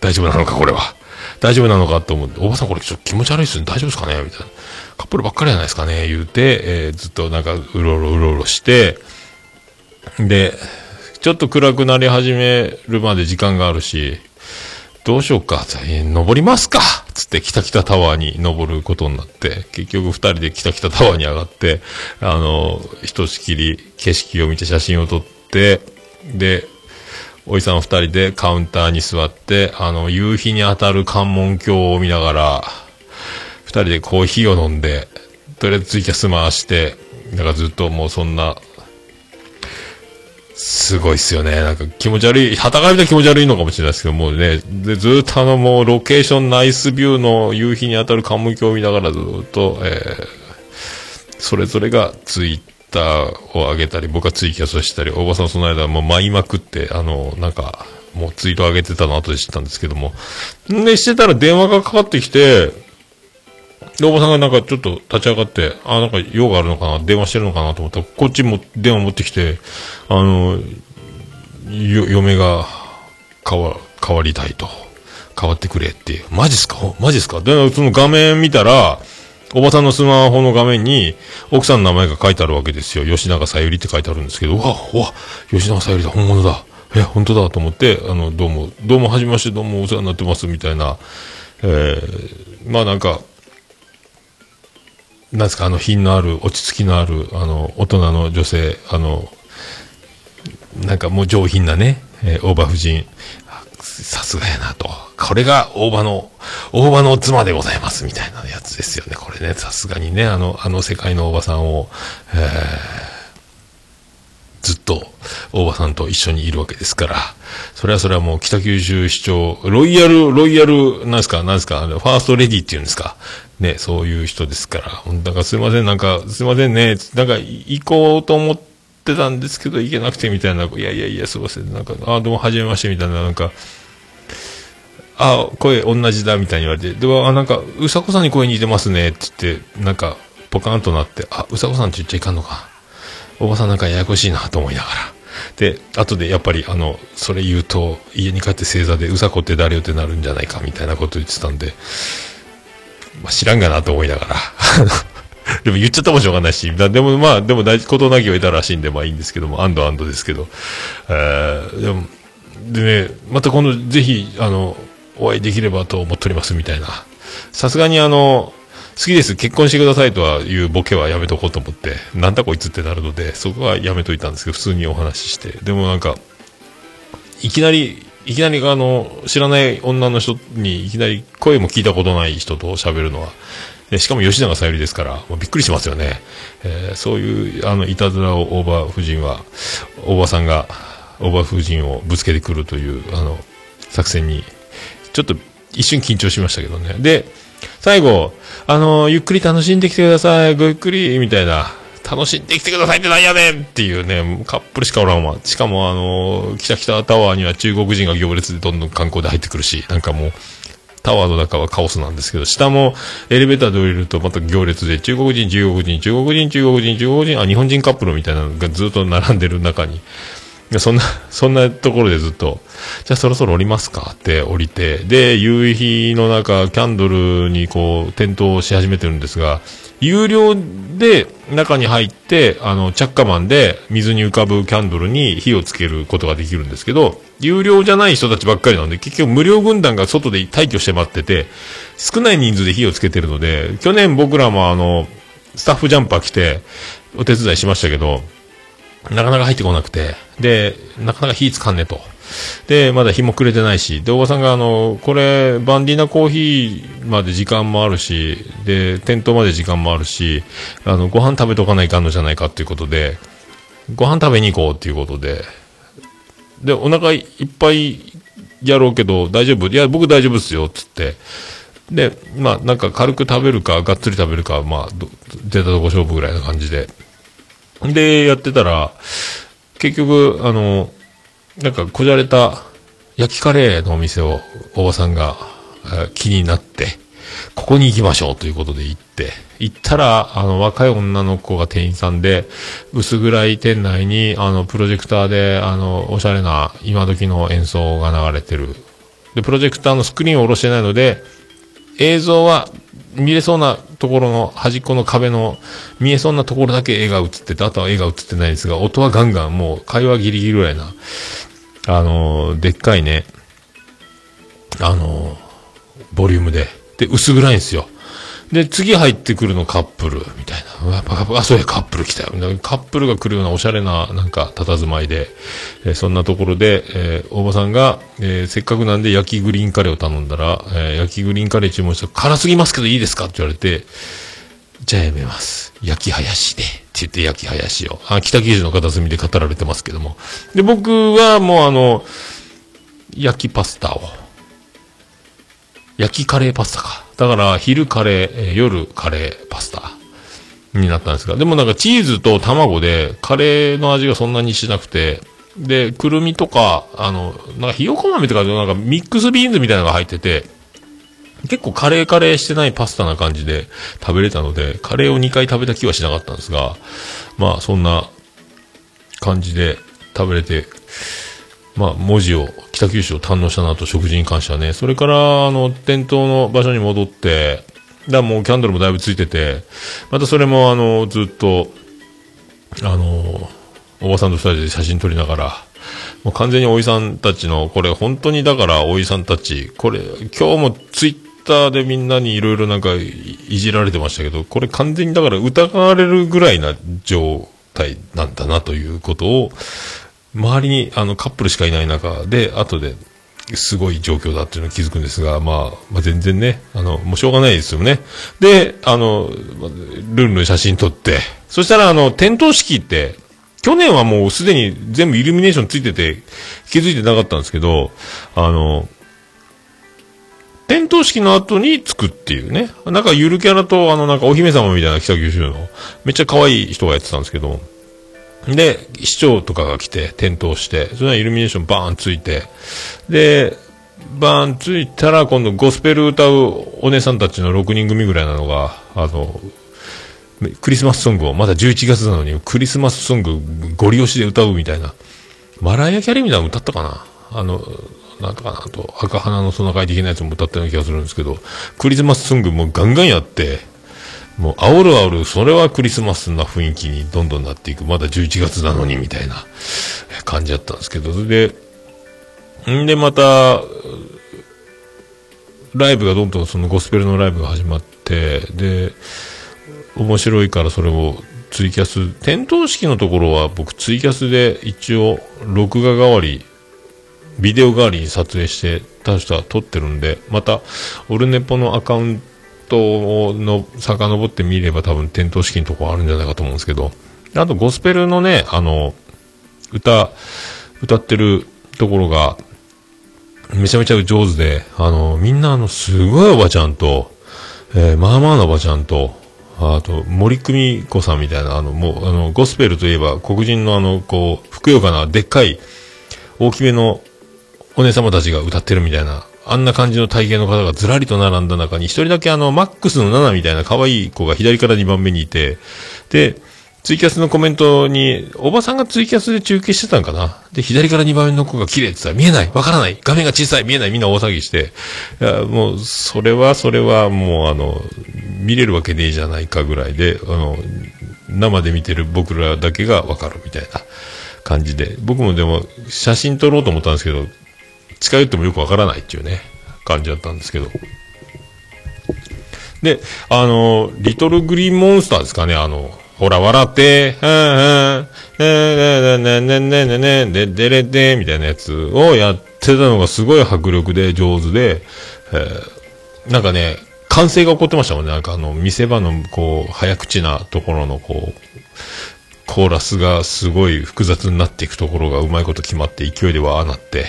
大丈夫なのかこれは。大丈夫なのかと思って、おばさんこれちょっと気持ち悪いっすね。大丈夫ですかね？みたいな。カップルばっかりじゃないですかね言うて、えーずっとなんかうろうろうろうろして、で、ちょっと暗くなり始めるまで時間があるし、どうしようか、えー登りますかつって北北タワーに登ることになって、結局二人で北北タワーに上がって、あの、ひとしきり景色を見て写真を撮って、で、おじさん二人でカウンターに座って、あの、夕日に当たる関門橋を見ながら、二人でコーヒーを飲んで、とりあえずツイキャス回して、だからずっともうそんな、すごいっすよね。なんか気持ち悪い、旗から見た気持ち悪いのかもしれないですけど、もうね、で、ずっとあのもうロケーションナイスビューの夕日に当たる関門橋を見ながらずっと、えー、それぞれがツイッターを上げたり、僕はツイキャスをしたり、おばさんその間もう舞いまくって、あの、なんか、もうツイート上げてたの後で知ったんですけども。で、してたら電話がかかってきて、で、おばさんがなんかちょっと立ち上がって、あ、なんか用があるのかな、電話してるのかなと思ったら、こっちも電話持ってきて、あの、よ、嫁が変わ、変わりたいと。変わってくれっていう。マジっすか？マジっすか？で、その画面見たら、おばさんのスマホの画面に、奥さんの名前が書いてあるわけですよ。吉永さゆりって書いてあるんですけど、うわ、うわ、吉永さゆりだ、本物だ。え、本当だと思って、あの、どうも、どうも、はじめまして、どうもお世話になってます、みたいな、えー、まあなんか、なんですか、あの、品のある、落ち着きのある、あの、大人の女性、あの、なんかもう上品なね、えー大場夫人、さすがやなと。これが大場の、大場の妻でございます、みたいなやつですよね。これね、さすがにね、あの、あの世界の大場さんを、えーずっと大場さんと一緒にいるわけですから、それはそれはもう北九州市長、ロイヤル、ロイヤル、なんですか、なんですか、ファーストレディっていうんですか。ね、そういう人ですから。だかすいません、なんか、すいませんね、なんか行こうと思ってたんですけど、行けなくてみたいな、いやいやいや、すいません、なんか、あ、どうも、はじめまして、みたいな、なんか、あ、声同じだ、みたいに言われて、でも、あ、なんか、うさこさんに声似てますね、って言って、なんか、ポカンとなって、あ、うさこさんって言っちゃいかんのか。おばさんなんかややこしいなと思いながら。で、後でやっぱりあの、それ言うと、家に帰って正座で、うさこって誰よってなるんじゃないかみたいなこと言ってたんで、まあ、知らんがなと思いながら。*laughs* でも言っちゃったもしょうがないし、だでもまあ、でも大事、ことなきを得たらしいんで、まあいいんですけども、安堵安堵ですけど。えー、でも、でね、また今度ぜひ、あの、お会いできればと思っておりますみたいな。さすがにあの、きです、結婚してくださいとはいうボケはやめとこうと思って、なんだこいつってなるので、そこはやめといたんですけど、普通にお話しして。でもなんか、いきなり、いきなりあの、知らない女の人にいきなり声も聞いたことない人と喋るのは、でしかも吉永さゆりですから、もうびっくりしますよね。えーそういう、あの、いたずらを大場夫人は、大場さんが、大場夫人をぶつけてくるという、あの、作戦に、ちょっと一瞬緊張しましたけどね。で、最後、あの、ゆっくり楽しんできてください、ごゆっくり、みたいな。楽しんできてくださいってなんやねんっていうね、カップルしかおらんわ。しかもあの、北北タワーには中国人が行列でどんどん観光で入ってくるし、なんかもう、タワーの中はカオスなんですけど、下もエレベーターで降りるとまた行列で、中国人、中国人、中国人、中国人、中国人、あ、日本人カップルみたいなのがずっと並んでる中に、いやそんな、*laughs* そんなところでずっと、じゃあそろそろ降りますか？って降りて、で、夕日の中、キャンドルにこう、点灯し始めてるんですが、有料で中に入って、あの、着火マンで水に浮かぶキャンドルに火をつけることができるんですけど、有料じゃない人たちばっかりなので、結局無料軍団が外で退去して待ってて、少ない人数で火をつけてるので、去年僕らもあの、スタッフジャンパー来て、お手伝いしましたけど、なかなか入ってこなくて、で、なかなか火つかんねと。で、まだ日も暮れてないし、で、おばさんがあの、これ、バンディーナコーヒーまで時間もあるし、で、店頭まで時間もあるし、あの、ご飯食べとかないかんのじゃないかっていうことで、ご飯食べに行こうっていうことで、で、お腹いっぱいやろうけど、大丈夫？いや、僕大丈夫っすよ、つって。で、まあ、なんか軽く食べるか、がっつり食べるか、まあ、出たとこ勝負ぐらいな感じで。で、やってたら、結局、あの、なんかこじゃれた焼きカレーのお店をおばさんが気になって、ここに行きましょうということで行って、行ったら、あの、若い女の子が店員さんで、薄暗い店内に、あの、プロジェクターで、あの、おしゃれな今時の演奏が流れてる。で、プロジェクターのスクリーンを下ろしてないので、映像は見れそうなところの端っこの壁の見えそうなところだけ絵が映ってて、あとは絵が映ってないんですが、音はガンガンもう会話ギリギリぐらいな、あのーでっかいね、あのーボリュームで、で、薄暗いんですよ。で、次入ってくるのカップル、みたいな。うわあ、そうや、カップル来たよ。カップルが来るようなおしゃれな、なんか、佇まいで、えーそんなところで、えー、大場さんが、えーせっかくなんで焼きグリーンカレーを頼んだら、えー焼きグリーンカレー注文したら、辛すぎますけどいいですかって言われて、じゃあやめます。焼きハヤシで、言って焼き林を。あ北九州の片隅で語られてますけども。で、僕はもうあの、焼きパスタを。焼きカレーパスタか。だから、昼カレー、夜カレーパスタになったんですが。でもなんかチーズと卵で、カレーの味がそんなにしなくて、で、くるみとか、あの、なんかひよこ豆とか、なんかミックスビーンズみたいなのが入ってて、結構カレーカレーしてないパスタな感じで食べれたので、カレーを2回食べた気はしなかったんですが、まあそんな感じで食べれて、まあ文字を、北九州を堪能したなと食事に関してはね、それからあの店頭の場所に戻って、だからもうキャンドルもだいぶついてて、またそれもあのずっと、あの、おばさんと二人で写真撮りながら、もう完全におじさんたちの、これ本当にだからおじさんたち、これ今日もツイッターでみんなにいろいろなんかいじられてましたけど、これ完全にだから疑われるぐらいな状態なんだなということを、周りにあのカップルしかいない中で、後ですごい状況だっていうのを気づくんですが、まあ、まあ、全然ね、あの、もうしょうがないですよね。で、あの、ルンルン写真撮って、そしたらあの、点灯式って、去年はもうすでに全部イルミネーションついてて気づいてなかったんですけど、あの、点灯式の後につくっていうね。なんかゆるキャラとあのなんかお姫様みたいな北九州のめっちゃ可愛い人がやってたんですけど、で、市長とかが来て点灯して、それはイルミネーションバーンついて、で、バーンついたら今度ゴスペル歌うお姉さんたちの6人組ぐらいなのが、あの、クリスマスソングを、まだ11月なのに、クリスマスソング、ゴリ押しで歌うみたいな。マライア・キャリーみたいなの歌ったかな？あの、なんとかなと、赤花のトナカイ的なやつも歌ったような気がするんですけど、クリスマスソングもガンガンやって、もう、煽る煽る、それはクリスマスな雰囲気にどんどんなっていく。まだ11月なのに、みたいな感じだったんですけど、それで、んで、また、ライブがどんどんそのゴスペルのライブが始まって、で、面白いからそれをツイキャス、点灯式のところは僕ツイキャスで一応録画代わり、ビデオ代わりに撮影して、他人は撮ってるんで、また、オルネポのアカウントとの遡ってみれば多分点灯式のところあるんじゃないかと思うんですけど、あとゴスペルのね、あの、歌、歌ってるところが、めちゃめちゃ上手で、あの、みんなあの、すごいおばちゃんと、えーまあまあのおばちゃんと、あと、森久美子さんみたいな、あの、もう、あの、ゴスペルといえば、黒人のあの、こう、ふくよかな、でっかい、大きめのお姉様たちが歌ってるみたいな、あんな感じの体型の方がずらりと並んだ中に、一人だけあの、マックスの7みたいな可愛い子が左から2番目にいて、で、ツイキャスのコメントに、おばさんがツイキャスで中継してたんかな？で、左から2番目の子が綺麗って言ったら、見えない。わからない。画面が小さい。見えないみんな大騒ぎして、いや、もう、それは、それは、もう、あの、見れるわけねえじゃないかぐらいで、あの、生で見てる僕らだけがわかるみたいな感じで、僕もでも、写真撮ろうと思ったんですけど、近寄ってもよくわからないっていうね、感じだったんですけど。で、あの、リトルグリーンモンスターですかね、あの、ほら、笑って、うんうん、ねねねねねねねね、で、でれで、みたいなやつをやってたのがすごい迫力で上手で、えーなんかね、歓声が起こってましたもんね。なんかあの、見せ場の、こう、早口なところの、こう、コーラスがすごい複雑になっていくところがうまいこと決まって勢いでわーなって、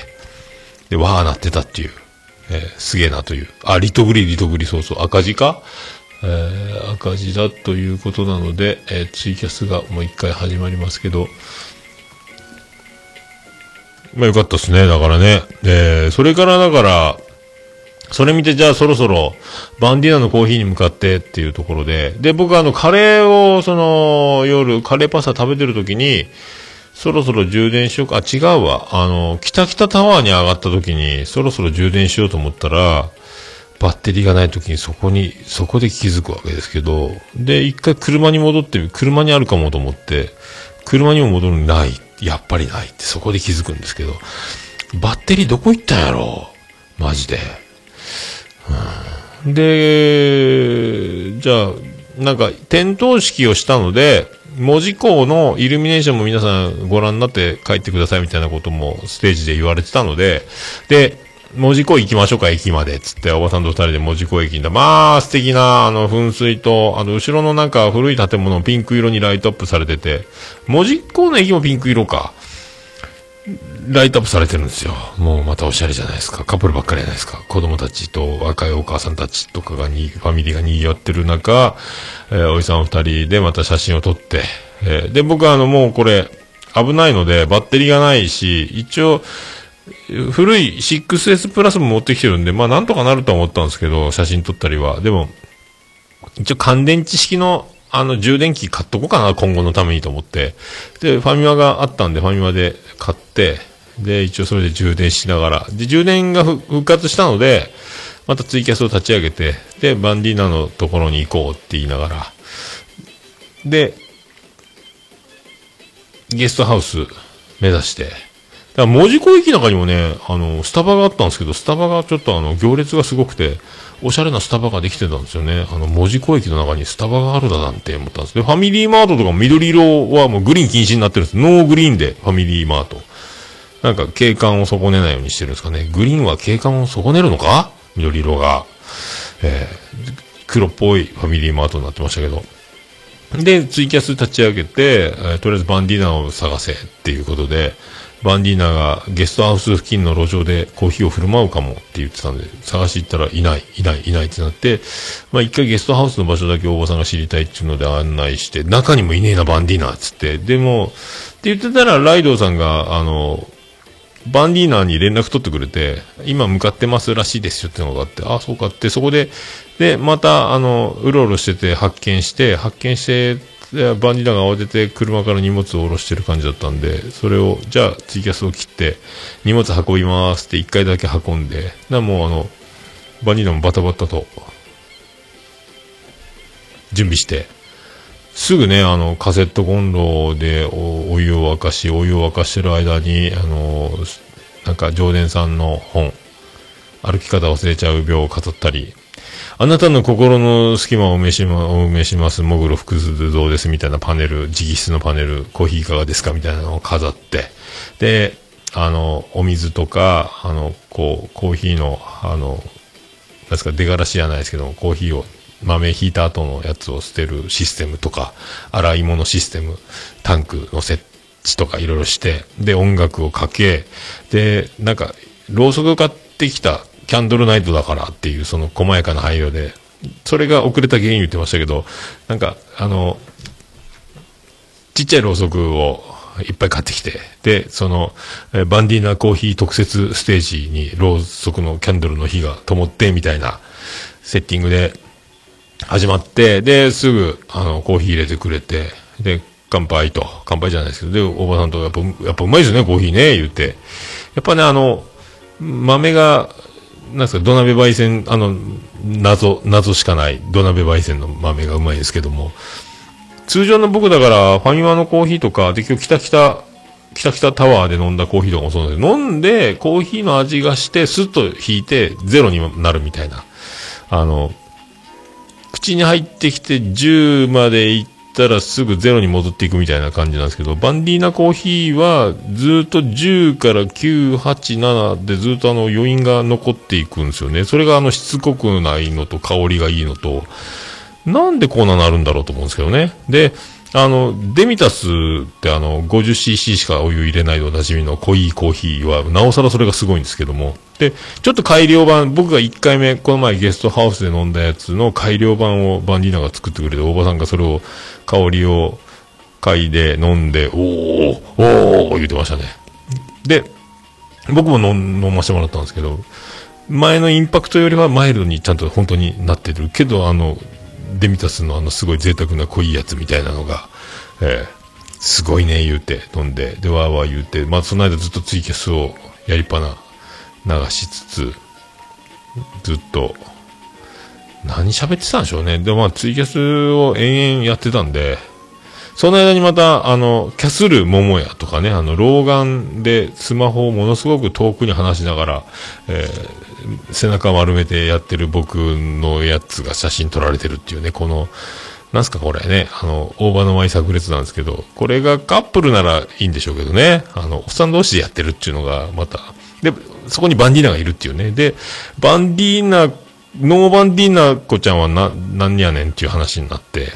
で、わーなってたっていう、えーすげえなという。あ、リトグリ、リトグリ、そうそう、赤字か？えー赤字だということなので、えーツイキャスがもう一回始まりますけど、まあよかったですね、だからね。で、それからだから、それ見てじゃあそろそろバンディーナのコーヒーに向かってっていうところで、で、僕はあのカレーをその夜、カレーパスタ食べてる時に、そろそろ充電しようか、あ、違うわ。あの、北北タワーに上がった時に、そろそろ充電しようと思ったら、バッテリーがない時にそこに、そこで気づくわけですけど、で、一回車に戻って、車にあるかもと思って、車にも戻るのない。やっぱりないってそこで気づくんですけど、バッテリーどこ行ったんやろ？マジで。うんで、じゃあ、なんか、点灯式をしたので、文字工のイルミネーションも皆さんご覧になって帰ってくださいみたいなこともステージで言われてたので、で、門司港行きましょうか、駅まで。つって、おばさんと二人で門司港駅にだ。まあ、素敵な、あの、噴水と、あの、後ろのなんか古い建物ピンク色にライトアップされてて、門司港の駅もピンク色か。ライトアップされてるんですよ。もうまたおしゃれじゃないですか。カップルばっかりじゃないですか。子供たちと若いお母さんたちとかがに、ファミリーが賑わってる中、えーおじさん二人でまた写真を撮って、えーで、僕はあの、もうこれ、危ないので、バッテリーがないし、一応、古い 6S プラスも持ってきてるんで、まあなんとかなると思ったんですけど、写真撮ったりは。でも、一応乾電池式の、あの、充電器買っとこうかな、今後のためにと思って。で、ファミマがあったんで、ファミマで買って、で、一応それで充電しながら。で、充電が復活したので、またツイキャスを立ち上げて、で、バンディーナのところに行こうって言いながら。で、ゲストハウス目指して。だから文字港駅の中にもね、あの、スタバがあったんですけど、スタバがちょっとあの、行列がすごくて、おしゃれなスタバができてたんですよね。あの、文字港駅の中にスタバがあるだなんて思ったんですで、ファミリーマートとか緑色はもうグリーン禁止になってるんです。ノーグリーンでファミリーマート。なんか景観を損ねないようにしてるんですかね。グリーンは景観を損ねるのか？緑色が。えー黒っぽいファミリーマートになってましたけど。で、ツイキャス立ち上げて、えーとりあえずバンディーナを探せっていうことで、バンディーナがゲストハウス付近の路上でコーヒーを振る舞うかもって言ってたんで、探し行ったらいない、いない、いないってなって、まあ一回ゲストハウスの場所だけ大場さんが知りたいっていうので案内して、中にもいねえな、バンディーナっつって。でも、って言ってたらライドウさんが、あの、バンディーナーに連絡取ってくれて、今向かってますらしいですよってのがあって、ああ、そうかって、そこで、で、また、あの、うろうろしてて発見して、発見して、でバンディーナーが慌てて車から荷物を下ろしてる感じだったんで、それを、じゃあツイキャスを切って、荷物運びますって一回だけ運んで、な、もうあの、バンディーナもバタバタと、準備して、すぐね、あの、カセットコンロでお湯を沸かし、お湯を沸かしてる間に、あの、なんか、上田さんの本、歩き方忘れちゃう病を語ったり、あなたの心の隙間を埋めしま、埋めします、もぐろ複数像ですみたいなパネル、直筆のパネル、コーヒーいかがですかみたいなのを飾って、で、あの、お水とか、あの、こう、コーヒーの、あの、なんですか、出がらしじゃないですけど、コーヒーを、豆引いた後のやつを捨てるシステムとか、洗い物システム、タンクの設置とかいろいろして、で、音楽をかけ、で、なんか、ろうそく買ってきたキャンドルナイトだからっていう、その細やかな配慮で、それが遅れた原因言ってましたけど、なんか、あの、ちっちゃいろうそくをいっぱい買ってきて、で、その、えバンディーナコーヒー特設ステージにろうそくのキャンドルの火が灯って、みたいなセッティングで始まって、で、すぐ、あの、コーヒー入れてくれて、で、乾杯と、乾杯じゃないですけど、で、おばさんと、やっぱ、やっぱうまいですよね、コーヒーね、言って。やっぱね、あの、豆が、なんですか、土鍋焙煎、あの、謎、謎しかない土鍋焙煎の豆がうまいですけども、通常の僕だから、ファミマのコーヒーとか、で、今日北北、北北タワーで飲んだコーヒーとかもそうなんですけど、飲んで、コーヒーの味がして、スッと引いて、ゼロになるみたいな。あの、口に入ってきて10までいったらすぐゼロに戻っていくみたいな感じなんですけど、バンディーナコーヒーはずっと10から9、8、7でずっとあの余韻が残っていくんですよね。それがあのしつこくないのと香りがいいのと、なんでこうなのあるんだろうと思うんですけどね。で、あの、デミタスってあの、50cc しかお湯入れないでおなじみの濃いコーヒーは、なおさらそれがすごいんですけども。で、ちょっと改良版、僕が1回目、この前ゲストハウスで飲んだやつの改良版をバンディーナが作ってくれて、大場さんがそれを、香りを嗅いで飲んで、おー、おー、言ってましたね。で、僕も飲飲ませてもらったんですけど、前のインパクトよりはマイルドにちゃんと本当になってるけど、あの、デミタスのあのすごい贅沢な濃いやつみたいなのが、えーすごいね言うて飲んで、で、わーわー言うて、まあその間ずっとツイキャスをやりっぱな流しつつ、ずっと、何喋ってたんでしょうね。でまあツイキャスを延々やってたんで、その間にまた、あの、キャスル桃屋とかね、あの、老眼でスマホをものすごく遠くに離しながら、えー背中丸めてやってる僕のやつが写真撮られてるっていうね、この、なんすかこれね、あの、大場の舞炸裂なんですけど、これがカップルならいいんでしょうけどね、あの、おっさん同士でやってるっていうのが、また、で、そこにバンディーナがいるっていうね。で、バンディーナ、ノーバンディーナ子ちゃんはな、何やねんっていう話になって、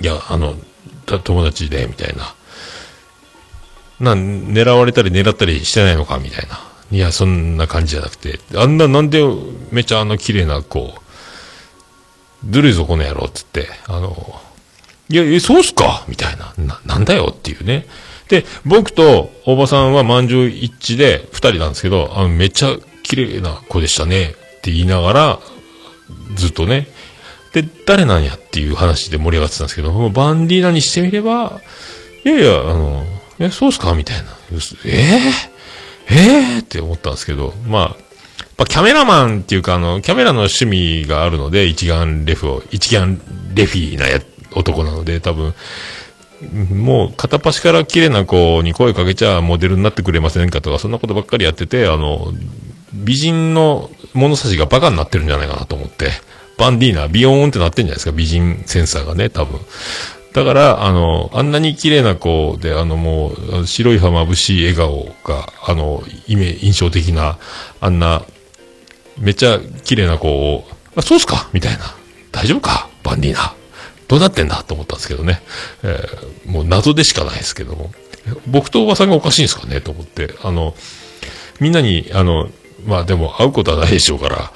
いや、あの、友達で、みたいな。な、狙われたり狙ったりしてないのかみたいな。いや、そんな感じじゃなくて、あんな、なんで、めっちゃあの綺麗な子、ずるいぞ、この野郎、つって、あの、いや、え、そうっすか？みたいな。な、なんだよっていうね。で、僕と大場さんは満場一致で二人なんですけど、あの、めっちゃ綺麗な子でしたね。って言いながら、ずっとね。で、誰なんやっていう話で盛り上がってたんですけど、バンディーナにしてみれば、いやいや、あの、え、そうっすかみたいな。えー、えー、って思ったんですけど、まあ、やっぱキャメラマンっていうか、あの、キャメラの趣味があるので、一眼レフを、一眼レフィーなや男なので、多分、もう片っ端から綺麗な子に声かけちゃモデルになってくれませんかとか、そんなことばっかりやってて、あの、美人の物差しがバカになってるんじゃないかなと思って、バンディーナ、ビヨーンってなってんじゃないですか、美人センサーがね、多分。だから、あの、あんなに綺麗な子で、あのもう、白い歯眩しい笑顔が、あの、イメ印象的な、あんな、めっちゃ綺麗な子を、あ、そうっすかみたいな。大丈夫かバンディーナ。どうなってんだと思ったんですけどね。えーもう謎でしかないですけども。僕とおばさんがおかしいんですかねと思って。あの、みんなに、あの、まあでも会うことはないでしょうから。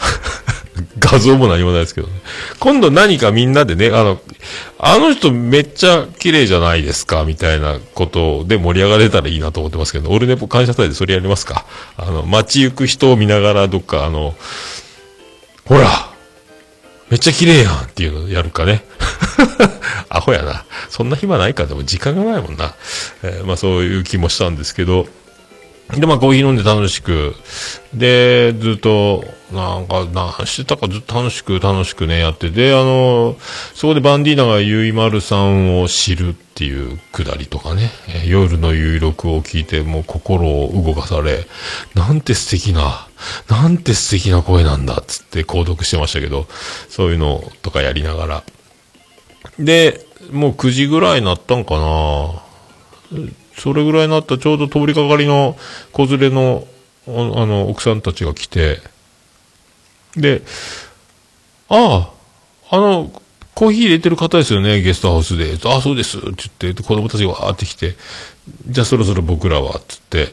*laughs* 画像も何もないですけどね。今度何かみんなでね、あの、あの人めっちゃ綺麗じゃないですかみたいなことで盛り上がれたらいいなと思ってますけど、オルネポ感謝祭でそれやりますかあの、街行く人を見ながらどっかあの、ほらめっちゃ綺麗やんっていうのやるかね。*laughs* アホやな。そんな暇ないか。でも時間がないもんな。えーまあそういう気もしたんですけど。で、まあコーヒー飲んで楽しく。で、ずっと、なんか、なんしてたかずっと楽しく楽しくね、やってて、あの、そこでバンディーナがゆいまるさんを知るっていうくだりとかね、夜の有力を聞いてもう心を動かされ、なんて素敵な、なんて素敵な声なんだつって購読してましたけど、そういうのとかやりながら。で、もう9時ぐらいになったんかなそれぐらいになったちょうど通りかかりの子連れの、あの、奥さんたちが来て、で、ああ、あの、コーヒー入れてる方ですよね、ゲストハウスで。ああ、そうです。って言って、子供たちがわーって来て、じゃあそろそろ僕らは、つって、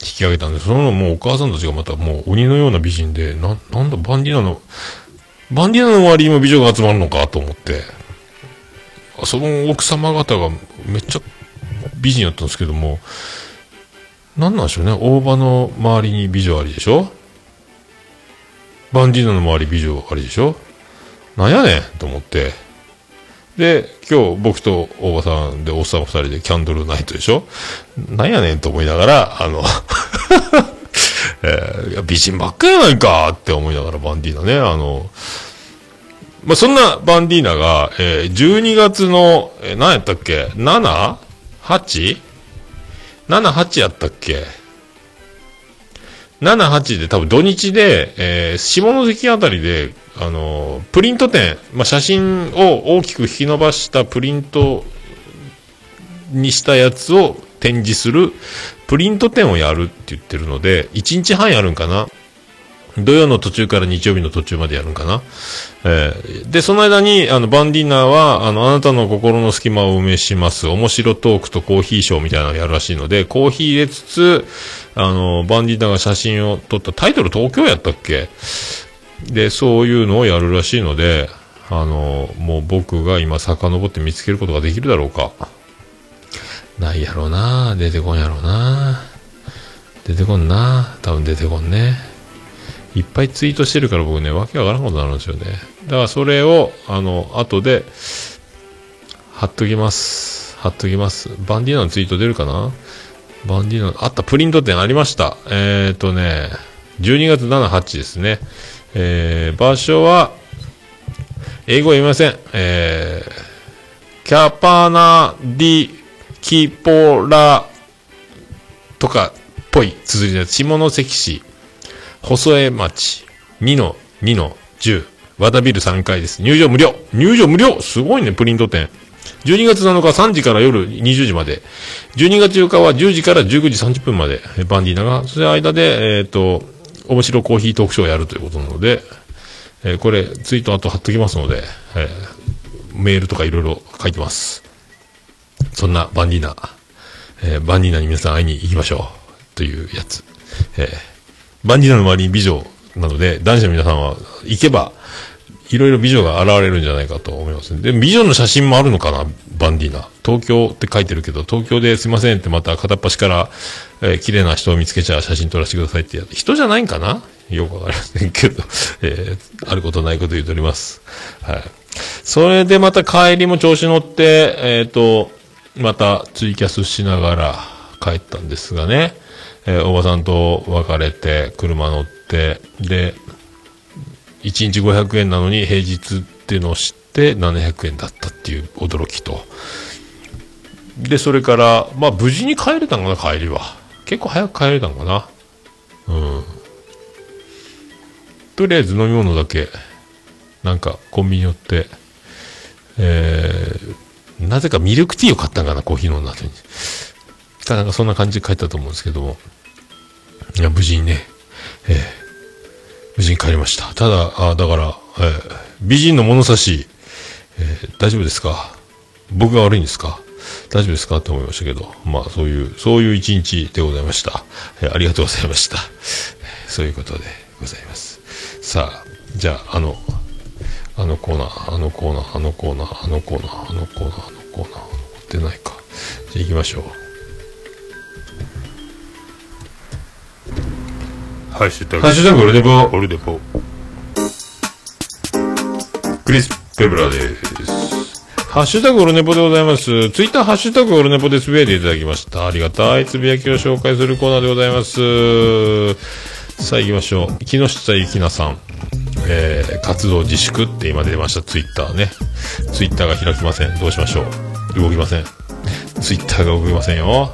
引き上げたんで、そのもうお母さんたちがまたもう鬼のような美人で、な、なんだ、バンディナの、バンディナの周りにも美女が集まるのかと思って、その奥様方がめっちゃ美人やったんですけども、なんなんでしょうね。大場の周りに美女ありでしょ？バンディーナの周り美女ありでしょ？なんやねんと思って。で、今日僕と大場さんでおっさん二人でキャンドルナイトでしょ？なんやねんと思いながら、あの、*laughs* えー美人ばっかやないかって思いながらバンディーナね、あの、まあ、そんなバンディーナが、えー12月の、えー何やったっけ ?7?、8?7,8 やったっけ ?7、8で多分土日で、えー下関あたりで、あのープリント展、まあ、写真を大きく引き伸ばしたプリントにしたやつを展示するプリント展をやるって言ってるので、1日半やるんかな？土曜の途中から日曜日の途中までやるんかな。えーで、その間に、あの、バンディーナーは、あの、あなたの心の隙間を埋めします、面白トークとコーヒーショーみたいなのをやるらしいので、コーヒー入れつつ、あの、バンディーナーが写真を撮った、タイトル東京やったっけ？で、そういうのをやるらしいので、あの、もう僕が今遡って見つけることができるだろうか。ないやろうな出てこんやろうな出てこんな多分出てこんね。いっぱいツイートしてるから僕ね、わけわからんことになるんですよね。だからそれを、あの、後で、貼っときます。貼っときます。バンディーナのツイート出るかな？バンディーナの、あった、プリント展ありました。えーとね、12月7、8ですね。えー、場所は、英語読みません。えー、キャパナディキポラとかっぽい綴りのやつ下関市細江町2の2の10和田ビル3階です。入場無料入場無料すごいね、プリント店。12月7日3時から夜20時まで。12月8日は10時から19時30分まで。バンディーナが、その間で、えっ、と、面白コーヒートークショーをやるということなので、えーこれ、ツイート後貼っときますので、えーメールとかいろいろ書いてます。そんなバンディーナ、えーバンディーナに皆さん会いに行きましょう。というやつ。えーバンディーナの周りに美女なので、男子の皆さんは行けば、いろいろ美女が現れるんじゃないかと思います。で、美女の写真もあるのかなバンディーナ。東京って書いてるけど、東京ですいませんってまた片っ端から、えー綺麗な人を見つけちゃ写真撮らせてくださいってや人じゃないんかな？よくわかりませんけど、えーあることないこと言っております。はい。それでまた帰りも調子乗って、えっ、と、またツイキャスしながら帰ったんですがね、えーおばさんと別れて、車乗って、で、1日500円なのに平日っていうのを知って700円だったっていう驚きと。で、それから、まあ無事に帰れたのかな、帰りは。結構早く帰れたのかな。うん。とりあえず飲み物だけ、なんかコンビニ寄って、えー、なぜかミルクティーを買ったんかな、コーヒー飲んだ後に。かなんかそんな感じで帰ったと思うんですけども。いや、無事にね、えー無事に帰りました。ただ、あだから、えー美人の物差し、えー大丈夫ですか？僕が悪いんですか？大丈夫ですか？って思いましたけど、まあそういう、そういう一日でございました。えーありがとうございました。そういうことでございます。さあ、じゃあ、あの、あのコーナー、あのコーナー、あのコーナー、あのコーナー、あのコーナー、あのコーナー、残ってないか。じゃあ行きましょう。ハッシュタグハッシュタグオルネポオルネポクリス・ペブラです。ハッシュタグオルネポでございます。ツイッターハッシュタグオルネポでつぶやいていただきました。ありがたいつぶやきを紹介するコーナーでございます。さあ行きましょう。木下ゆきなさん。えー、活動自粛って今出ました。ツイッターね。ツイッターが開きません。どうしましょう。動きません。ツイッターが動きませんよ。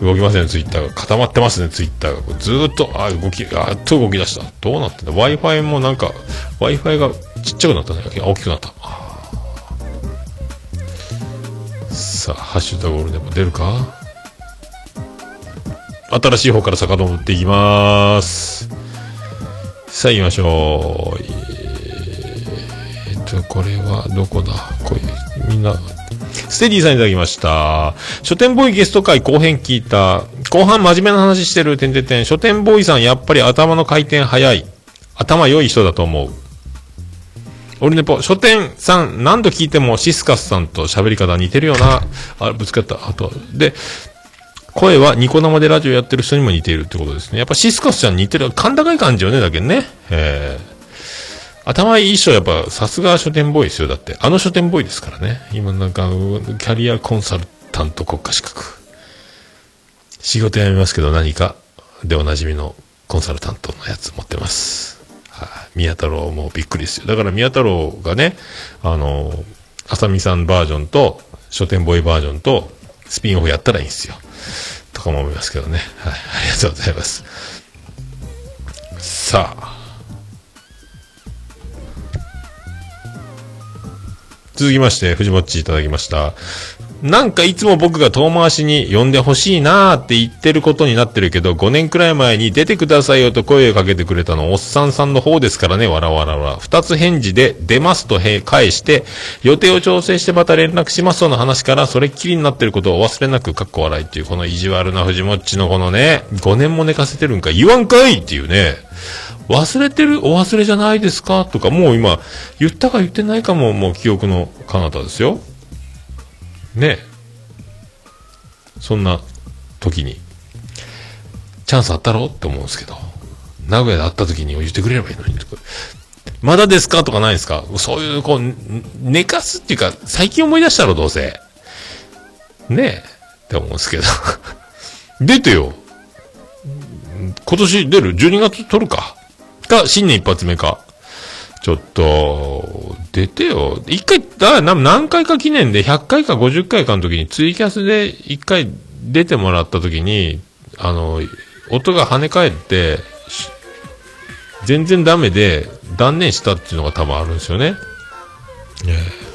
動きません、ツイッターが。固まってますね、ツイッターが。ずーっと、あ、動き、あっと動き出した。どうなってんだ ?Wi-Fi もなんか、Wi-Fi がちっちゃくなったね。大きくなった。さあ、ハッシュタグオールネポ出るか？新しい方から遡っていきまーす。さあ行きましょう。えーっと、これはどこだ？これ、みんな、ステディさんいただきました。書店ボーイゲスト会後編聞いた。後半真面目な話してる、てんてんてん。書店ボーイさんやっぱり頭の回転早い。頭良い人だと思う。オルネポ、書店さん何度聞いてもシスカスさんと喋り方似てるよな。あ、ぶつかった。あと、で、声はニコ生でラジオやってる人にも似ているってことですね。やっぱシスカスちゃん似てる。甲高い感じよね、だけどね。えー頭いい人はやっぱさすが書店ボーイですよ。だって。あの書店ボーイですからね。今なんか、キャリアコンサルタント国家資格。仕事辞めますけど何かでおなじみのコンサルタントのやつ持ってます。はい、宮太郎もびっくりですよ。だから宮太郎がね、あの、浅見さんバージョンと、書店ボーイバージョンと、スピンオフやったらいいんですよ。とかも思いますけどね。はい、ありがとうございます。さあ。続きまして、藤もっちいただきました。なんかいつも僕が遠回しに呼んでほしいなーって言ってることになってるけど、5年くらい前に出てくださいよと声をかけてくれたのおっさんさんの方ですからね、わらわらわら。二つ返事で出ますと返して、予定を調整してまた連絡しますとの話から、それっきりになってることをお忘れなく、かっこ笑いっていう、この意地悪な藤もっちのこのね、5年も寝かせてるんか、言わんかいっていうね。忘れてるお忘れじゃないですかとか、もう今、言ったか言ってないかも、もう記憶の彼方ですよ。ねそんな時に、チャンスあったろって思うんですけど、名古屋で会った時に言ってくれればいいのに。まだですかとかないですかそういう、こう、寝かすっていうか、最近思い出したろ、どうせ。ねえって思うんですけど。*laughs* 出てよ。今年出る ?12 月取るか。か、新年一発目か。ちょっと、出てよ。一回、だな何回か記念で100回か50回かの時にツイキャスで一回出てもらった時に、あの、音が跳ね返って、全然ダメで断念したっていうのが多分あるんですよね。ええ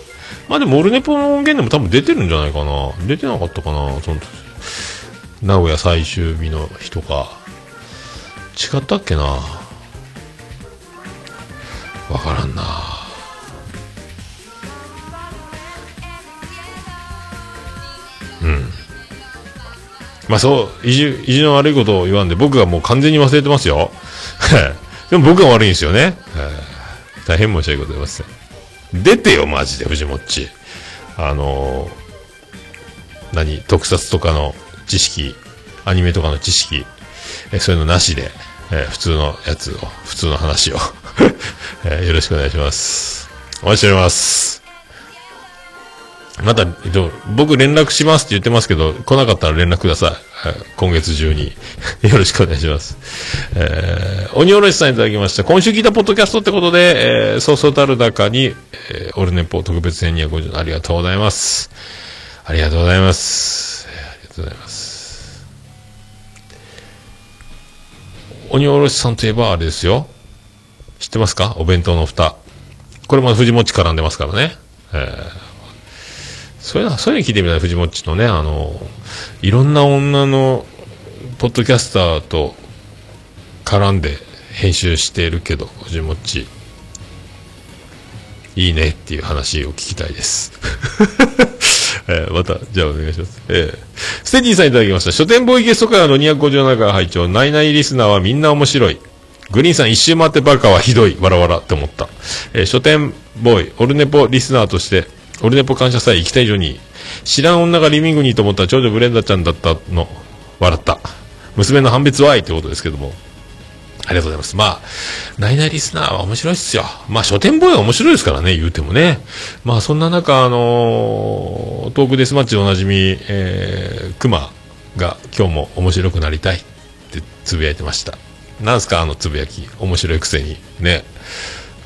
まあでも、オルネポの音源でも多分出てるんじゃないかな。出てなかったかな、その時。名古屋最終日の日とか。違ったっけな。わからんな。うん。まあそう、意地、意地の悪いことを言わんで、僕がもう完全に忘れてますよ。*laughs* でも僕が悪いんですよね。大変申し訳ございません。出てよ、マジで、藤もっち。あのー何、特撮とかの知識、アニメとかの知識、えそういうのなしで、えー普通のやつを、普通の話を、*laughs* えーよろしくお願いします。お待ちしております。また、えっと僕連絡しますって言ってますけど、来なかったら連絡ください。今月中に。*laughs* よろしくお願いします。えー、鬼おろしさんいただきました。今週聞いたポッドキャストってことで、えー、そうそうたる中に、えー、オルネポ特別編250ありがとうございます。ありがとうございます。ありがとうございます。鬼おろしさんといえばあれですよ。知ってますか？お弁当の蓋。これも藤もっち絡んでますからね。えーそういうの、そういうの聞いてみたい、藤もっちのね、あの、いろんな女の、ポッドキャスターと絡んで編集してるけど、藤もっち、いいねっていう話を聞きたいです。えーまた、じゃあお願いします。えーステディさんいただきました。書店ボーイゲスト会の257回拝聴ナイナイリスナーはみんな面白い。グリーンさん一周回ってバカはひどい。わらわらって思った。えー書店ボーイ、オルネポリスナーとして、オルネポ感謝祭行きたい以上に、知らん女がリビングにと思った長女ブレンダちゃんだったの、笑った。娘の判別は愛ってことですけども。ありがとうございます。まあ、ナイナイリスナーは面白いっすよ。まあ、書店ボーイは面白いですからね、言うてもね。まあ、そんな中、あのートークデスマッチでおなじみ、えー、クマが今日も面白くなりたいってつぶやいてました。なんすか、あのつぶやき。面白いくせに。ね。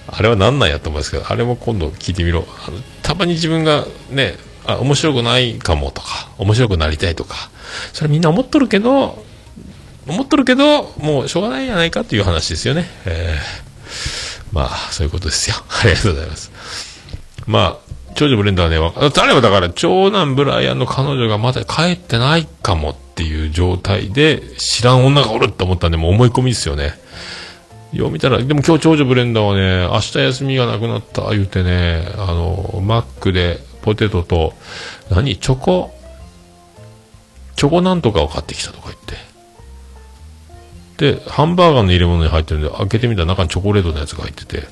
あれは何なんやと思うんですけど、あれも今度聞いてみろ。あのたまに自分がね、あ、面白くないかもとか、面白くなりたいとか、それみんな思っとるけど、思っとるけど、もうしょうがないんじゃないかっていう話ですよね。えーまあ、そういうことですよ。*laughs* ありがとうございます。まあ、長女ブレンダーね、誰はだから、長男ブライアンの彼女がまだ帰ってないかもっていう状態で、知らん女がおるって思ったんで、もう思い込みですよね。よう見たら、でも今日長女ブレンダーはね、明日休みがなくなった言うてね、あの、マックでポテトと、何チョコ、チョコなんとかを買ってきたとか言って。で、ハンバーガーの入れ物に入ってるんで、開けてみたら中にチョコレートのやつが入ってて、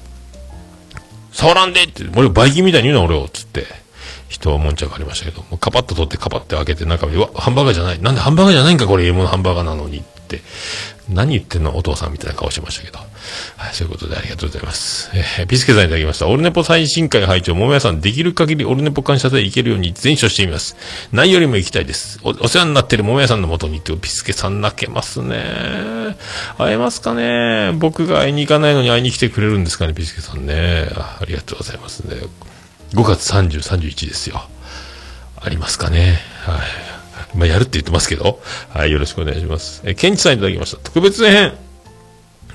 触らんでって、俺バイキンみたいに言うな俺を、つって、人はもんちゃがありましたけど、もうカパッと取ってカパッて開けて中身、わ、ハンバーガーじゃない。なんでハンバーガーじゃないんかこれ入れ物ハンバーガーなのにって、何言ってんのお父さんみたいな顔しましたけど。はい、そういうことでありがとうございます。えー、ビスケさんいただきました。オルネポ最新回拝聴桃屋さん、できる限りオルネポ感謝祭行けるように全書してみます。ないよりも行きたいです。お、お世話になってる桃屋さんのもとにって、ビスケさん泣けますね。会えますかね？僕が会いに行かないのに会いに来てくれるんですかね、ビスケさんね。あありがとうございますね。5月30、31ですよ。ありますかね？はい。まあ、やるって言ってますけど。はい、よろしくお願いします。え、ケンチさんいただきました。特別編。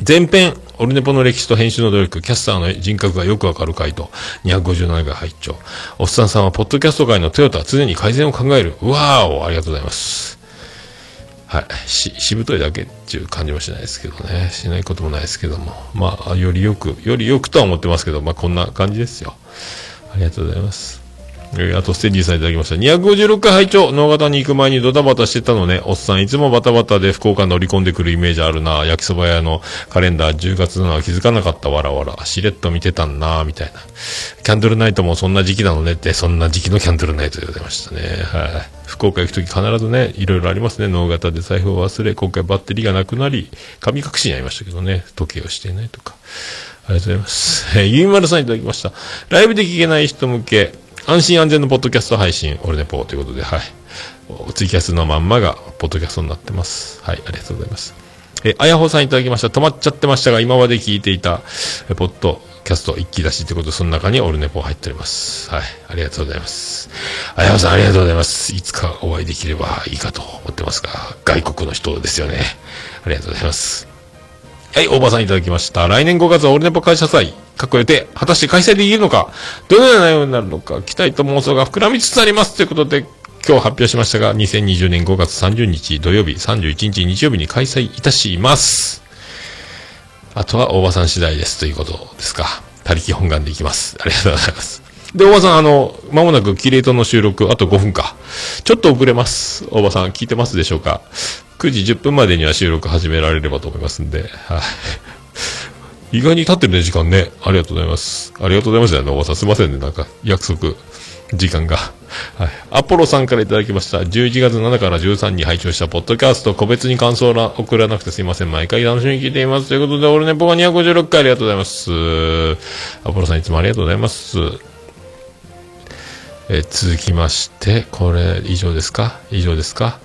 前編、オルネポの歴史と編集の努力、キャスターの人格がよくわかる回と、257回拝聴おっさんさんは、ポッドキャスト界のトヨタは常に改善を考える。うわーお、ありがとうございます。はい。し、しぶといだけっていう感じもしないですけどね。しないこともないですけども。まあ、よりよく、よりよくとは思ってますけど、まあ、こんな感じですよ。ありがとうございます。えーあと、ステディさんいただきました。256回拝聴脳型に行く前にドタバタしてたのね。おっさん、いつもバタバタで福岡乗り込んでくるイメージあるな。焼きそば屋のカレンダー10月なのは気づかなかった。わらわら。しれっと見てたんな、みたいな。キャンドルナイトもそんな時期なのねって、そんな時期のキャンドルナイトでございましたね。はい。福岡行くとき必ずね、いろいろありますね。脳型で財布を忘れ、今回バッテリーがなくなり、神隠しにありましたけどね。時計をしていないとか。ありがとうございます。えゆいまるさんいただきました。ライブで聞けない人向け、安心安全のポッドキャスト配信、オルネポということで、はい。ツイキャスのまんまが、ポッドキャストになってます。はい、ありがとうございます。えあやほさんいただきました。止まっちゃってましたが、今まで聞いていた、えポッドキャスト一気出しということで、その中にオルネポ入っております。はい、ありがとうございます。あやほさんありがとうございます。いつかお会いできればいいかと思ってますが、外国の人ですよね。ありがとうございます。はい、大場さんいただきました。来年5月はオルネポ会社祭。過去予定、果たして開催できるのか、どのような内容になるのか、期待と妄想が膨らみつつあります。ということで、今日発表しましたが、2020年5月30日土曜日、31日日曜日に開催いたします。あとは大場さん次第ですということですか。他力本願でいきます。ありがとうございます。で、大場さん、あの、まもなくキレイトの収録、あと5分か。ちょっと遅れます。大場さん、聞いてますでしょうか ?9 時10分までには収録始められればと思いますんで、はい。意外に経ってるね、時間ね。ありがとうございます。ありがとうございましたね、大場さ。すいませんね、なんか、約束、時間が。*laughs* はい。アポロさんからいただきました。11月7から13に拝聴したポッドキャスト、個別に感想を送らなくてすいません。毎回楽しみに聞いています。ということで、俺ね、僕は256回ありがとうございます。アポロさんいつもありがとうございます。え続きまして、これ、以上ですか？以上ですか？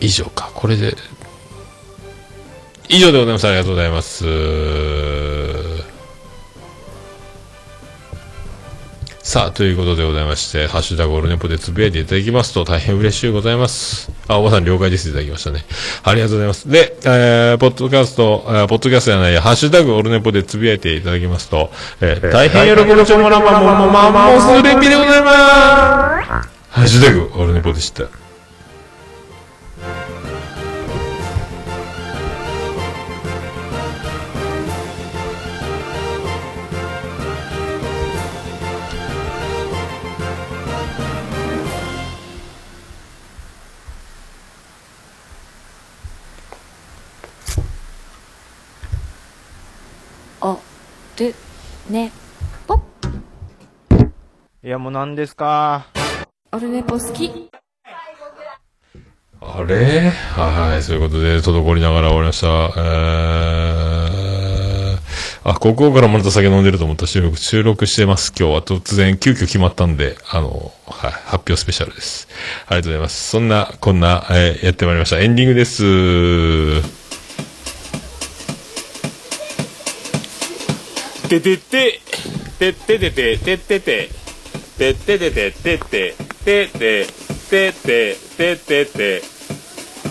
以上か。これで、以上でございます。ありがとうございます。さあ、ということでございまして、ハッシュタグオルネポでつぶやいていただきますと大変嬉しいございます。あ、おばさん了解ですいただきましたね。ありがとうございます。で、えー、ポッドキャスト、えーポッドキャストじゃないや、ハッシュタグオルネポでつぶやいていただきますと、えー、大変喜びちょもらまももまもするみでございます。ハッシュタグオルネポでした。ね、ぽいや、もう何ですか？オルネポ好き。あれ？はい、そういうことで、滞りながら終わりました。えー、あ、ここからまた酒飲んでると思ったら収録、収録してます。今日は突然、急遽決まったんで、あの、はい、発表スペシャルです。ありがとうございます。そんな、こんな、えーやってまいりました。エンディングです。ててて、てててて、ててて、てててて、てて、てて、てて、ててて、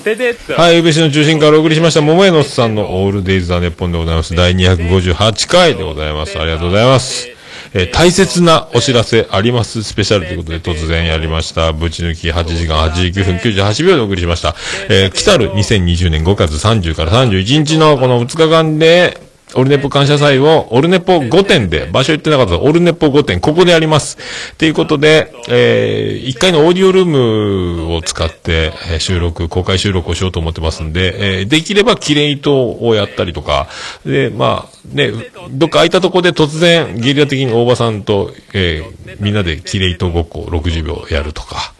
ててて、はい、宇部市の中心からお送りしました、桃江のさんのオールデイズ・ザ・ネッポンでございます。第258回でございます。ありがとうございます。えー大切なお知らせありますスペシャルということで突然やりました。ぶち抜き8時間89分98秒でお送りしました。えー来たる2020年5月30から31日のこの2日間で、オルネポ感謝祭を、オルネポ5点で、場所言ってなかったらオルネポ5点、ここでやります。ということで、えー、1階のオーディオルームを使って、えー収録、公開収録をしようと思ってますんで、えー、できればキレイトをやったりとか、で、まあ、ね、どっか空いたとこで突然、ゲリラ的に大場さんと、えー、みんなでキレイトごっこ60秒やるとか、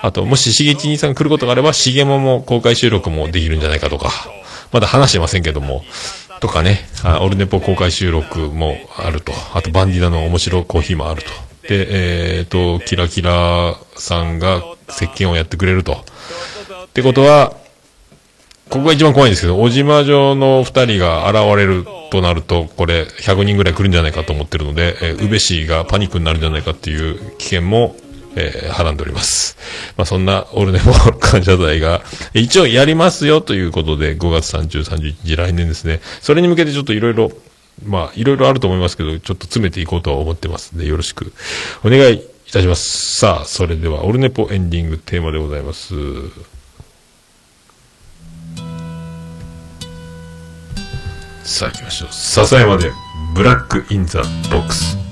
あと、もし、しげちにさん来ることがあれば、しげもも公開収録もできるんじゃないかとか、まだ話してませんけども、とかね、あオルネポ公開収録もあると。あと、バンディナの面白コーヒーもあると。で、えっ、と、キラキラさんが石鹸をやってくれると。ってことは、ここが一番怖いんですけど、小島城の二人が現れるとなると、これ、100人ぐらい来るんじゃないかと思ってるので、えー、宇部市がパニックになるんじゃないかっていう危険も、えー、はらんでおります。まあ、そんな、オルネポ感謝祭が、一応やりますよということで、5月30、31日、来年ですね。それに向けてちょっといろいろ、まあ、いろいろあると思いますけど、ちょっと詰めていこうとは思ってますんで、よろしくお願いいたします。さあ、それでは、オルネポエンディングテーマでございます。さあ行きましょう。笹山で、 Black in the Box。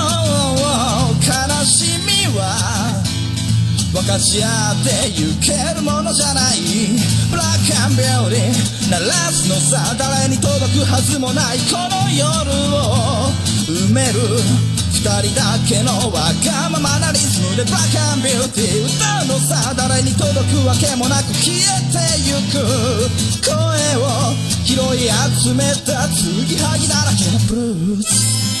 悲しみは分かち合ってゆけるものじゃない。ブラックアンビューティー鳴らすのさ誰に届くはずもないこの夜を埋める。二人だけのわがままなリズムで。ブラックアンビューティー歌うのさ誰に届くわけもなく消えてゆく。声を拾い集めた継ぎはぎだらけのブルース。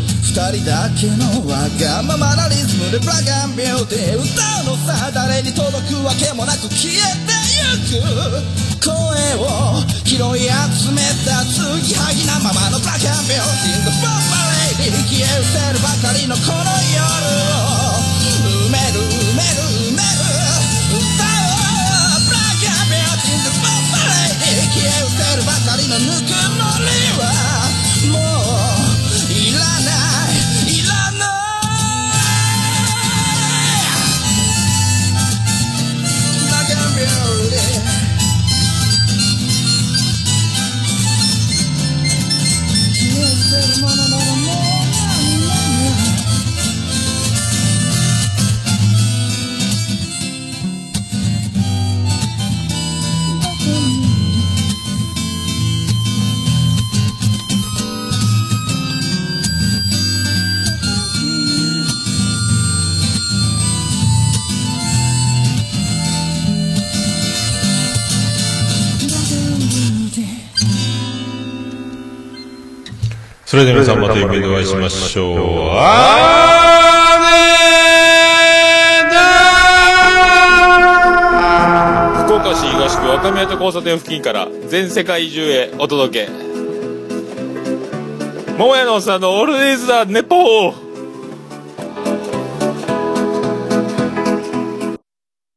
二人だけのわがままなリズムでブラックアンビューティー歌うのさ誰に届くわけもなく消えてゆく。声を拾い集めた継ぎはぎなままのブラックアンビューティー The Bomb Lady 消え失せるばかりのこの夜を埋める埋める埋める歌おうブラックアンビュー。ティー The Bomb Lady 消え失せるばかりのぬくもりは。それでは皆さんまた夢でお会いしましょう。あー。福岡市東区若宮と交差点付近から全世界中へお届け。桃屋のおっさんのオールディーズ・ザ・ネポー。